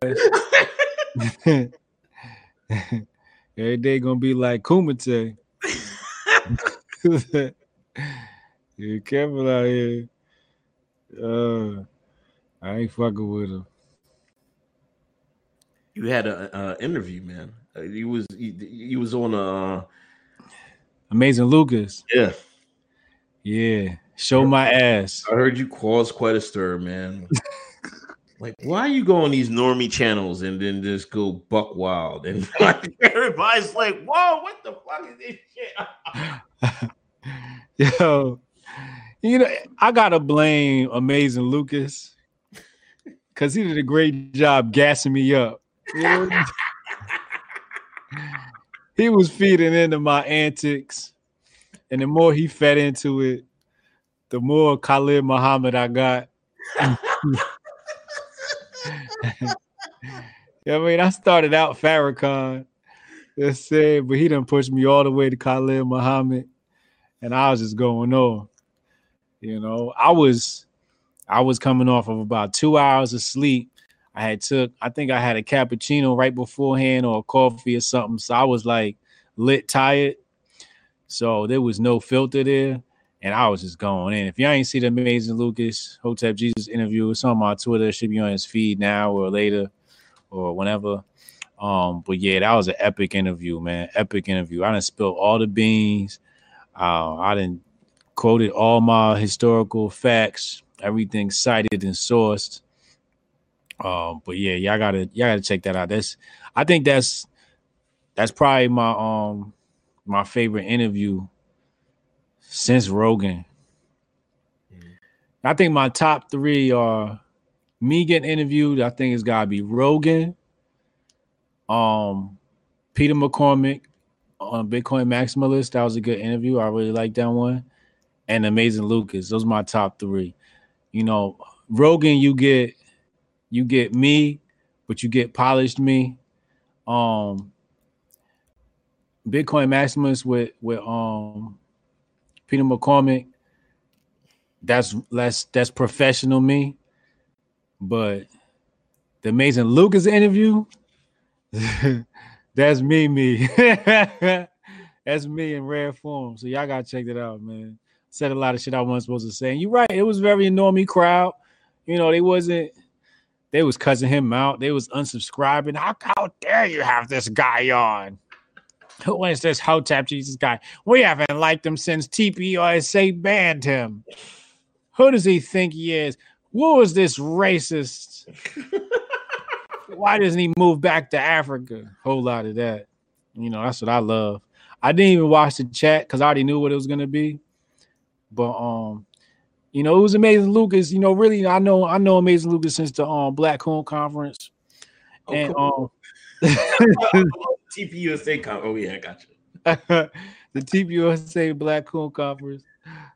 [LAUGHS] Every day gonna be like Kumite. [LAUGHS] you careful out here. Uh, I ain't fucking with him. You had a uh, interview, man. Uh, you was you, you was on a uh, Amazing Lucas. yeah. Yeah. Show my ass. I heard you cause quite a stir, man. [LAUGHS] like, why you go on these normie channels and then just go buck wild and [LAUGHS] like everybody's like, "Whoa, what the fuck is this shit?" [LAUGHS] Yo, you know, I gotta blame Amazing Lucas because he did a great job gassing me up. You know? He was feeding into my antics, and the more he fed into it, the more Khalid Muhammad I got. [LAUGHS] I mean, I started out Farrakhan, that's said, but he done pushed me all the way to Khalid Muhammad, and I was just going on. You know, I was I was coming off of about two hours of sleep. I had took, I think I had a cappuccino right beforehand or a coffee or something. So I was like lit tired. So there was no filter there. And I was just going in. If y'all ain't see the amazing Lucas Hotep Jesus interview, it's on my Twitter. It should be on his feed now or later or whenever. Um, but yeah, that was an epic interview, man. Epic interview. I didn't spill all the beans. Uh, I didn't quoted all my historical facts, everything cited and sourced. Um, but yeah, y'all gotta y'all gotta check that out. That's I think that's that's probably my um my favorite interview since Rogan. I think my top three are me getting interviewed. I think it's gotta be Rogan, um, Peter McCormack on Bitcoin Maximalist. That was a good interview. I really like that one. And Amazing Lucas. Those are my top three. You know, Rogan, you get you get me, but you get polished me. Um Bitcoin Maximus with with um Peter McCormack. That's that's that's professional me. But the amazing Lucas interview, [LAUGHS] That's me, me. [LAUGHS] That's me in rare form. So y'all gotta check that out, man. Said a lot of shit I wasn't supposed to say. And you're right, it was very normie crowd. You know, they wasn't they was cussing him out. They was unsubscribing. How, how dare you have this guy on? Who is this Hotep Jesus guy? We haven't liked him since TPUSA banned him. Who does he think he is? Who is this racist? [LAUGHS] Why doesn't he move back to Africa? Whole lot of that. You know, that's what I love. I didn't even watch the chat because I already knew what it was gonna be. But um, you know, it was amazing Lucas. You know, really, I know I know Amazing Lucas since the um Black Coon conference. Oh, and cool. um [LAUGHS] TPUSA [LAUGHS] com- Oh yeah, I got you. [LAUGHS] the TPUSA Black Coon Conference.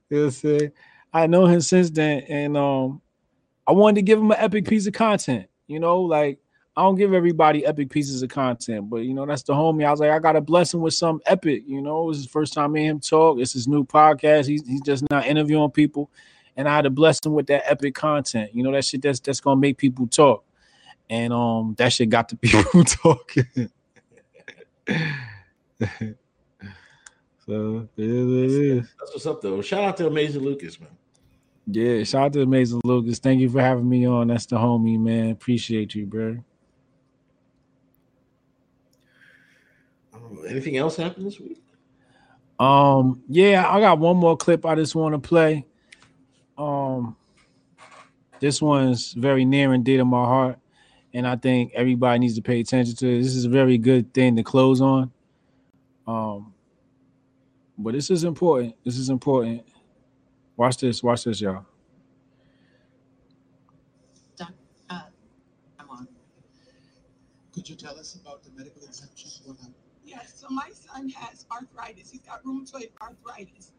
He'll say, I know him since then, and um, I wanted to give him an epic piece of content. You know, like I don't give everybody epic pieces of content, but you know, that's the homie. I was like, I gotta bless him with some epic. You know, it was his first time me and him talk. It's his new podcast. He's he's just not interviewing people, and I had to bless him with that epic content. You know, that shit that's that's gonna make people talk, and um, that shit got the [LAUGHS] people talking. [LAUGHS] so it is, it is. That's what's up though. Shout out to Amazing Lucas, man. Yeah, shout out to Amazing Lucas. Thank you for having me on. That's the homie, man. Appreciate you, bro. Anything else happened this week? Um, yeah, I got one more clip I just want to play. Um, this one's very near and dear to my heart, and I think everybody needs to pay attention to it. This is a very good thing to close on. Um, but this is important. This is important. Watch this. Watch this, y'all. Uh, I'm on. Could you tell us about the medical exemptions? What happened? Yes, so my son has arthritis. He's got rheumatoid arthritis.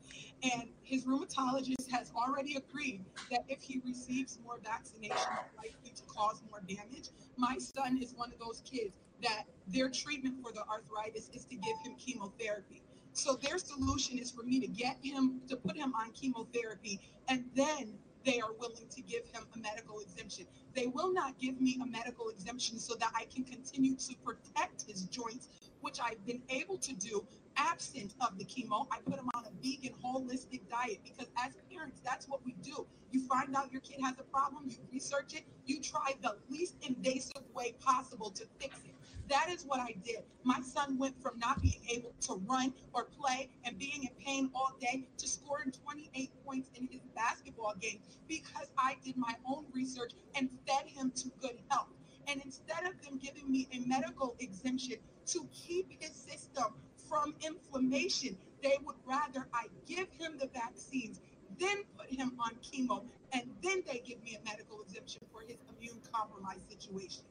And his rheumatologist has already agreed that if he receives more vaccination, it's likely to cause more damage. My son is one of those kids that their treatment for the arthritis is to give him chemotherapy. So their solution is for me to get him to put him on chemotherapy and then they are willing to give him a medical exemption. They will not give me a medical exemption so that I can continue to protect his joints, which I've been able to do absent of the chemo. I put him on a vegan, holistic diet because as parents, that's what we do. You find out your kid has a problem, you research it, you try the least invasive way possible to fix it. That is what I did. My son went from not being able to run or play and being in pain all day to scoring 28 points in his basketball game because I did my own research and fed him to good health. And instead of them giving me a medical exemption to keep his system from inflammation, they would rather I give him the vaccines, then put him on chemo, and then they give me a medical exemption for his immune compromised situation.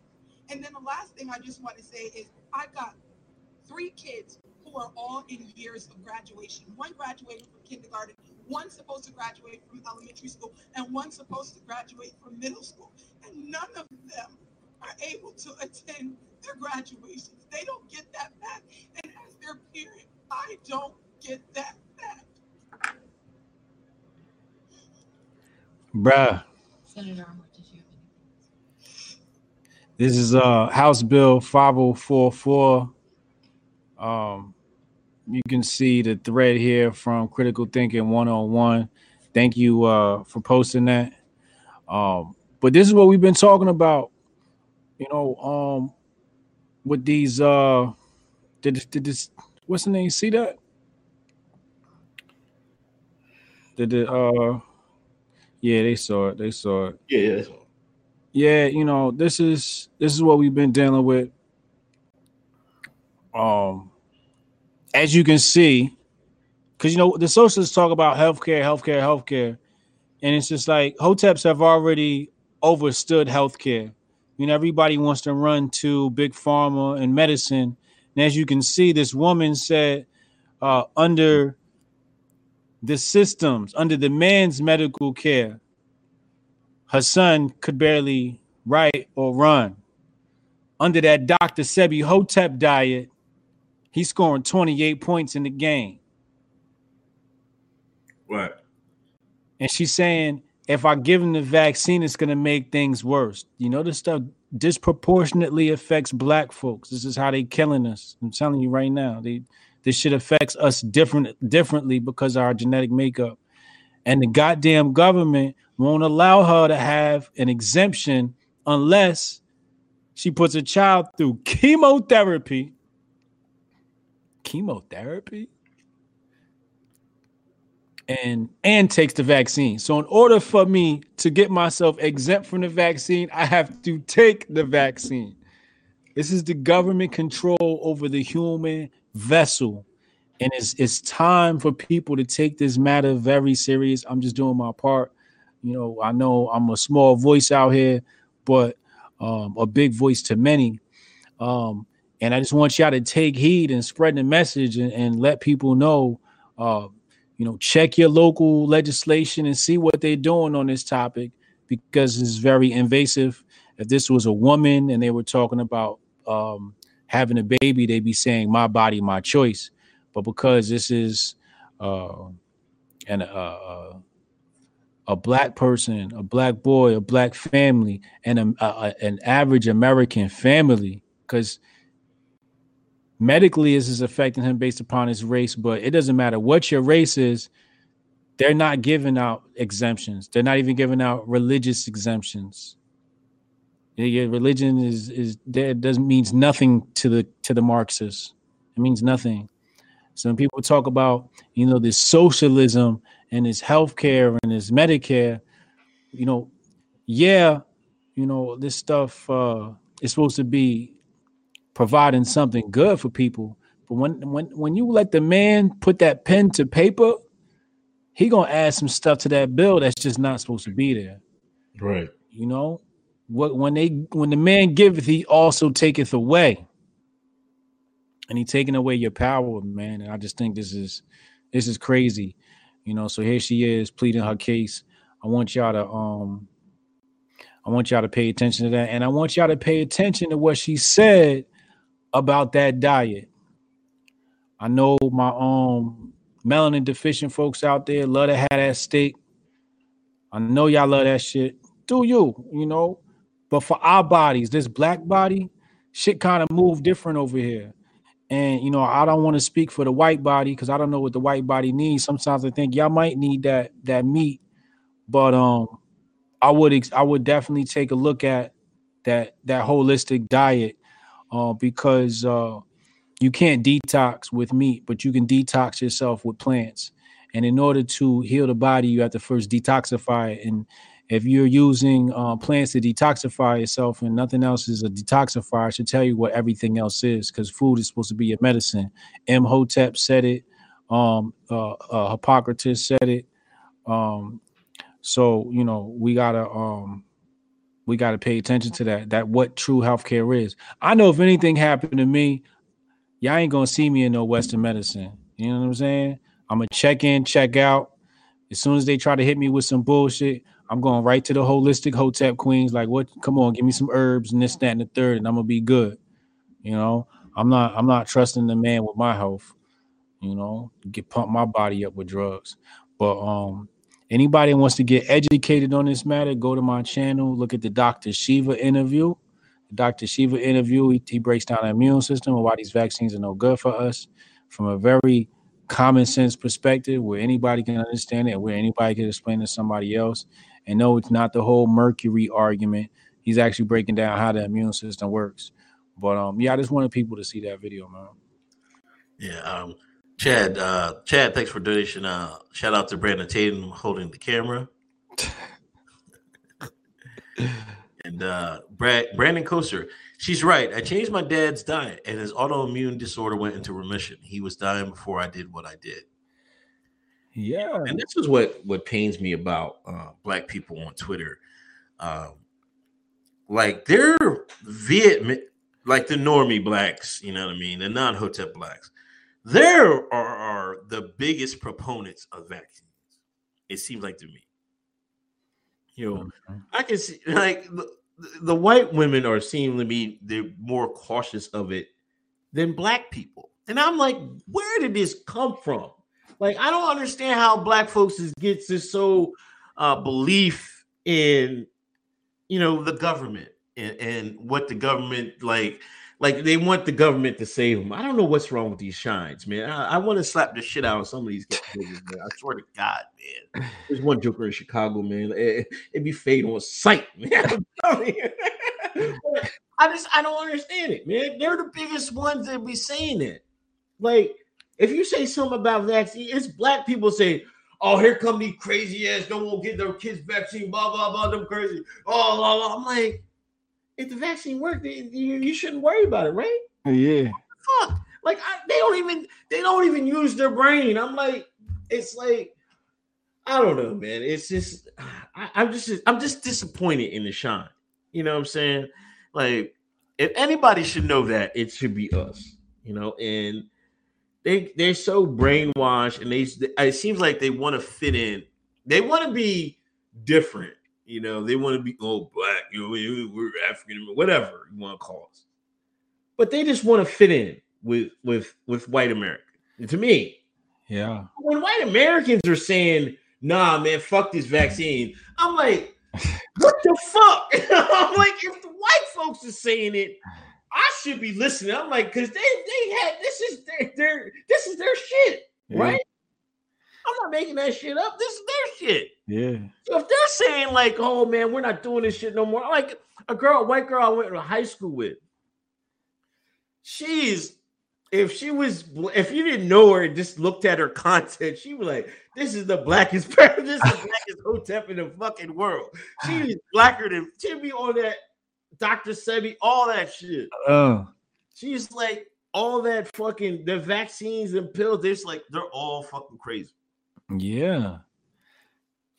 And then the last thing I just want to say is I've got three kids who are all in years of graduation. One graduated from kindergarten, one supposed to graduate from elementary school, and one supposed to graduate from middle school. And none of them are able to attend their graduations. They don't get that back. And as their parent, I don't get that back. Bruh. Senator Armour, did you have This is uh House Bill 5044. Um you can see the thread here from Critical Thinking 101. Thank you uh for posting that. Um but this is what we've been talking about. You know, um with these uh did this, did this what's the name? See that? Did it uh yeah, they saw it. They saw it. Yeah, yeah. Yeah you know this is this is what we've been dealing with um as you can see because you know the socialists talk about healthcare healthcare healthcare and it's just like hoteps have already overstood healthcare you know everybody wants to run to big pharma and medicine and as you can see this woman said uh under the systems under the man's medical care her son could barely write or run. Under that Dr. Sebi Hotep diet, he's scoring 28 points in the game. What? And she's saying, if I give him the vaccine, it's going to make things worse. You know the stuff disproportionately affects black folks. This is how they killing us. I'm telling you right now. They this shit affects us different differently because of our genetic makeup. And the goddamn government won't allow her to have an exemption unless she puts a child through chemotherapy. Chemotherapy? And and takes the vaccine. So in order for me to get myself exempt from the vaccine, I have to take the vaccine. This is the government control over the human vessel. And it's it's time for people to take this matter very serious. I'm just doing my part. You know, I know I'm a small voice out here, but um, a big voice to many. Um, and I just want y'all to take heed and spread the message and, and let people know uh, you know, check your local legislation and see what they're doing on this topic because it's very invasive. If this was a woman and they were talking about um, having a baby, they'd be saying "my body, my choice." But because this is uh, an uh, a black person, a black boy, a black family, and a, a, an average American family, because medically this is affecting him based upon his race but it doesn't matter what your race is they're not giving out exemptions. They're not even giving out religious exemptions. Your religion is is that doesn't means nothing to the to the marxists. It means nothing. So when people talk about you know this socialism and this healthcare and this medicare you know yeah you know this stuff uh is supposed to be providing something good for people. But when when when you let the man put that pen to paper, he gonna add some stuff to that bill that's just not supposed to be there. Right. You know, what when they when the man giveth, he also taketh away. And he taking away your power, man. And I just think this is this is crazy. You know, so here she is pleading her case. I want y'all to um I want y'all to pay attention to that. And I want y'all to pay attention to what she said about that diet. I know my um melanin deficient folks out there love to have that steak. I know y'all love that shit. Do you, you know? But for our bodies, this black body, shit kind of move different over here. And you know, I don't want to speak for the white body because I don't know what the white body needs. Sometimes I think y'all might need that that meat, but um, I would I would definitely take a look at that that holistic diet uh, because uh, you can't detox with meat, but you can detox yourself with plants. And in order to heal the body, you have to first detoxify it. And if you're using uh, plants to detoxify yourself and nothing else is a detoxifier, I should tell you what everything else is because food is supposed to be a medicine. M. Imhotep said it. Um, uh, uh, Hippocrates said it. Um, so you know we gotta um, we got to pay attention to that. That what true healthcare is. I know if anything happened to me, y'all ain't gonna see me in no Western medicine. You know what I'm saying? I'm gonna check in, check out. As soon as they try to hit me with some bullshit, I'm going right to the holistic hotep queens. Like, what? Come on, give me some herbs and this, that, and the third, and I'm gonna be good. You know, I'm not. I'm not trusting the man with my health. You know, get pump my body up with drugs. But um, Anybody wants to get educated on this matter, go to my channel, look at the Dr. Shiva interview. The Dr. Shiva interview, he, he breaks down the immune system and why these vaccines are no good for us from a very common sense perspective where anybody can understand it, where anybody can explain to somebody else. And no, it's not the whole Mercury argument. He's actually breaking down how the immune system works. But um, yeah, I just wanted people to see that video, man. Yeah, um, Chad, uh, Chad, thanks for donation. Uh, shout out to Brandon Tatum holding the camera. [LAUGHS] and uh, Brad, Brandon Koster, she's right. I changed my dad's diet, and his autoimmune disorder went into remission. He was dying before I did what I did. Yeah, and this is what what pains me about uh, black people on Twitter. Um, like they're Viet, like the normie blacks, you know what I mean, the non-hotep blacks there are, are the biggest proponents of vaccines. It seems like to me. You know, I can see like the, the white women are seeming to be they're more cautious of it than black people. And I'm like, where did this come from? Like, I don't understand how black folks is, gets this so uh, belief in, you know, the government. and, and what the government like like they want the government to save them. I don't know what's wrong with these shines, man. I, I want to slap the shit out of some of these [LAUGHS] guys, man. I swear to God, man. There's one joker in Chicago, man. Eh, eh, it, would be fade on sight, [LAUGHS] man. I'm telling you. I just I don't understand it, man. They're the biggest ones that be saying it. Like, if you say something about vaccine, it's black people say, "Oh, here come these crazy ass, don't want to get their kids vaccine, blah blah blah, them crazy." Oh, blah, blah. I'm like, if the vaccine worked, you, you shouldn't worry about it, right? Yeah. Fuck. Like I, they don't even they don't even use their brain. I'm like, it's like, I don't know, man. It's just I, I'm just I'm just disappointed in the shine. You know what I'm saying? Like, if anybody should know that, it should be us. You know, and they they're so brainwashed, and they it seems like they want to fit in. They want to be different you know, they want to be oh black, you know, we're African, whatever you want to call us. But they just want to fit in with with with white America. And to me, yeah. When white Americans are saying, "Nah, man, fuck this vaccine," I'm like, "What the fuck?" [LAUGHS] I'm like, if the white folks are saying it, I should be listening. I'm like, because they they had this is their, their this is their shit, yeah. right? I'm not making that shit up. This is their shit. Yeah. So if they're saying like, "Oh man, we're not doing this shit no more," like a girl, a white girl I went to high school with, she's if she was if you didn't know her and just looked at her content, she was like, "This is the blackest [LAUGHS] this is the blackest hotep in the fucking world." She's blacker than Timmy on that Dr. Sebi, all that shit. Oh. She's like all that fucking the vaccines and pills. They're like they're all fucking crazy. Yeah.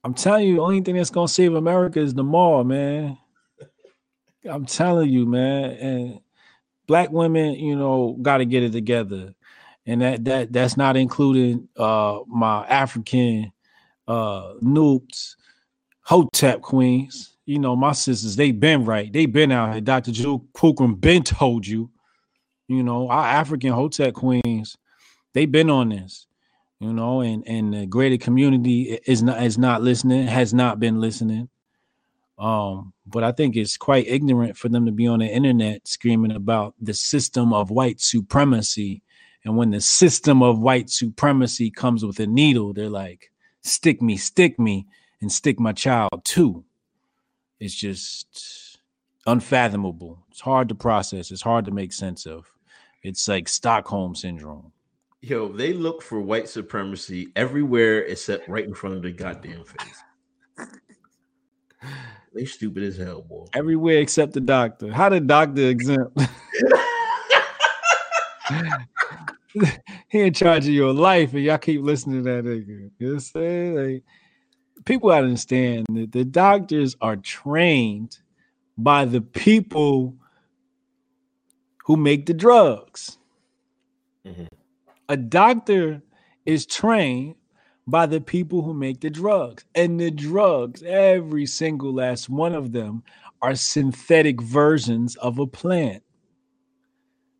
I'm telling you, the only thing that's gonna save America is the mall, man. I'm telling you, man. And black women, you know, got to get it together, and that that that's not including uh my African uh noobs, hotep queens. You know, my sisters, they been right. They been out here. Dr. Jewel Pookrum been told you. You know, our African hotep queens, they been on this you know, and and the greater community is not is not listening, has not been listening. Um, but I think it's quite ignorant for them to be on the internet screaming about the system of white supremacy. And when the system of white supremacy comes with a needle, they're like, stick me, stick me, and stick my child too. It's just unfathomable. It's hard to process, it's hard to make sense of. It's like Stockholm syndrome. Yo, they look for white supremacy everywhere except right in front of their goddamn face. they stupid as hell, boy. Everywhere except the doctor. How did doctor exempt? [LAUGHS] he in charge of your life, and y'all keep listening to that nigga. You know saying? Like, people gotta understand that the doctors are trained by the people who make the drugs. A doctor is trained by the people who make the drugs. And the drugs, every single last one of them, are synthetic versions of a plant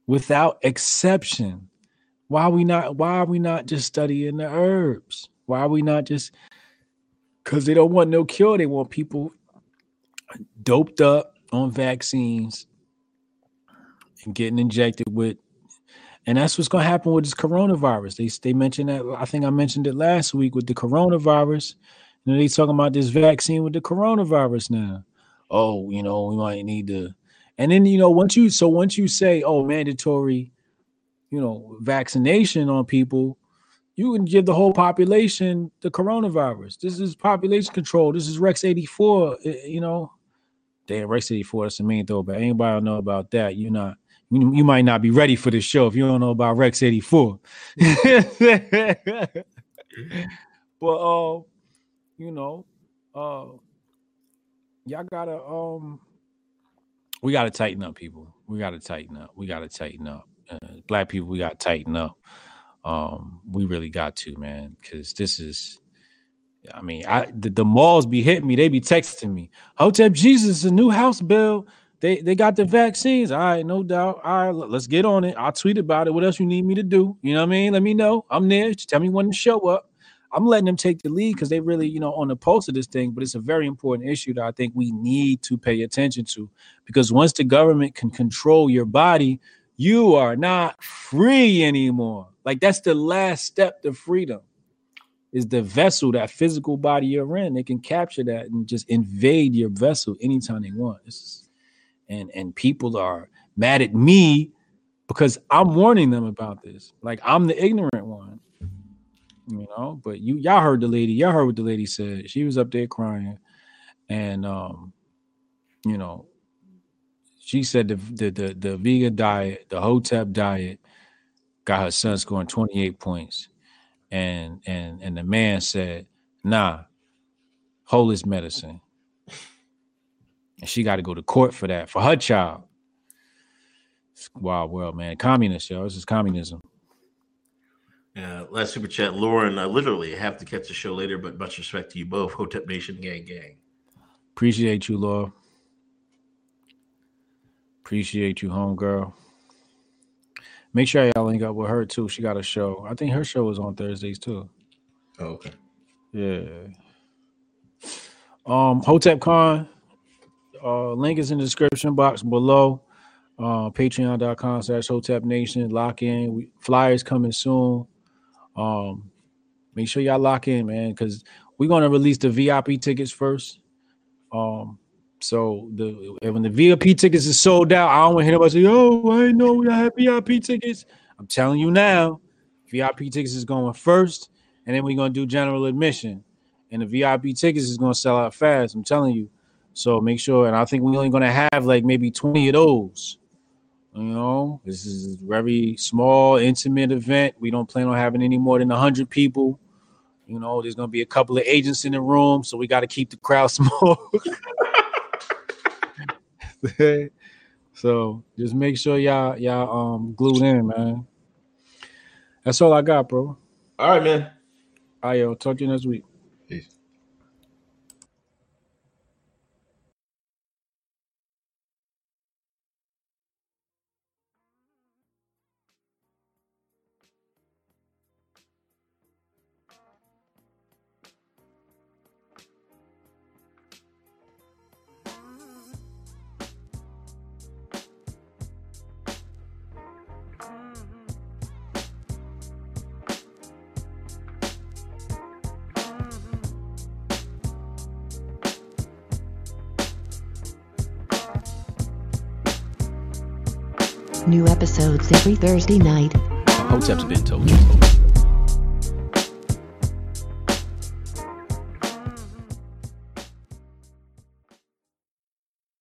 without exception. Why are we not why are we not just studying the herbs? Why are we not just because they don't want no cure, they want people doped up on vaccines and getting injected with and that's what's going to happen with this coronavirus. They they mentioned that. I think I mentioned it last week with the coronavirus. You know, they talking about this vaccine with the coronavirus now. Oh, you know, we might need to. And then you know, once you so once you say, oh, mandatory, you know, vaccination on people, you can give the whole population the coronavirus. This is population control. This is Rex 84. Eh, you know, damn Rex 84. That's the main though. But anybody know about that? You're not you, might not be ready for this show if you don't know about Rex 84. [LAUGHS] but uh, you know, uh y'all gotta um we gotta tighten up, people. We gotta tighten up. We gotta tighten up. Uh, black people, we gotta tighten up. Um, we really got to, man, because this is I mean, I the, the malls be hitting me, they be texting me. Hotep Jesus, a new house bill they they got the vaccines. All right, no doubt. All right, let's get on it. I'll tweet about it. What else you need me to do? You know what I mean? Let me know. I'm there. Just tell me when to show up. I'm letting them take the lead because they really, you know, on the pulse of this thing. But it's a very important issue that I think we need to pay attention to because once the government can control your body, you are not free anymore. Like that's the last step to freedom is the vessel, that physical body you're in. They can capture that and just invade your vessel anytime they want. It's, and and people are mad at me because I'm warning them about this. Like I'm the ignorant one, you know. But you y'all heard the lady, y'all heard what the lady said. She was up there crying, and um, you know, she said the the the, the vegan diet, the Hotep diet, got her son scoring 28 points, and and and the man said, "Nah, holistic medicine." And she got to go to court for that for her child. It's wild world, man. Communist, yo. This is communism. Yeah, last super chat, Lauren. I literally have to catch the show later, but much respect to you both. [LAUGHS] Hotep Nation, gang, gang. Appreciate you, Laura. Appreciate you, homegirl. Make sure y'all link up with her too. She got a show. I think her show is on Thursdays too. Oh, okay. Yeah. Um, Hotep Con. Uh, link is in the description box below. Uh, Patreon.com slash Hotep Nation. Lock in. We, flyers coming soon. Um, make sure y'all lock in, man, because we're gonna release the VIP tickets first. Um, so the when the VIP tickets is sold out, I don't want to hear nobody say, "Oh, I know we have VIP tickets." I'm telling you now, VIP tickets is going first, and then we're gonna do general admission, and the VIP tickets is gonna sell out fast. I'm telling you. So make sure, and I think we're only gonna have like maybe 20 of those. You know, this is a very small, intimate event. We don't plan on having any more than 100 people. You know, there's gonna be a couple of agents in the room, so we got to keep the crowd [LAUGHS] small. [LAUGHS] so just make sure y'all y'all um glued in, man. That's all I got, bro. All right, man. All right, yo. Talk to you next week. New episodes every Thursday night. Been told you.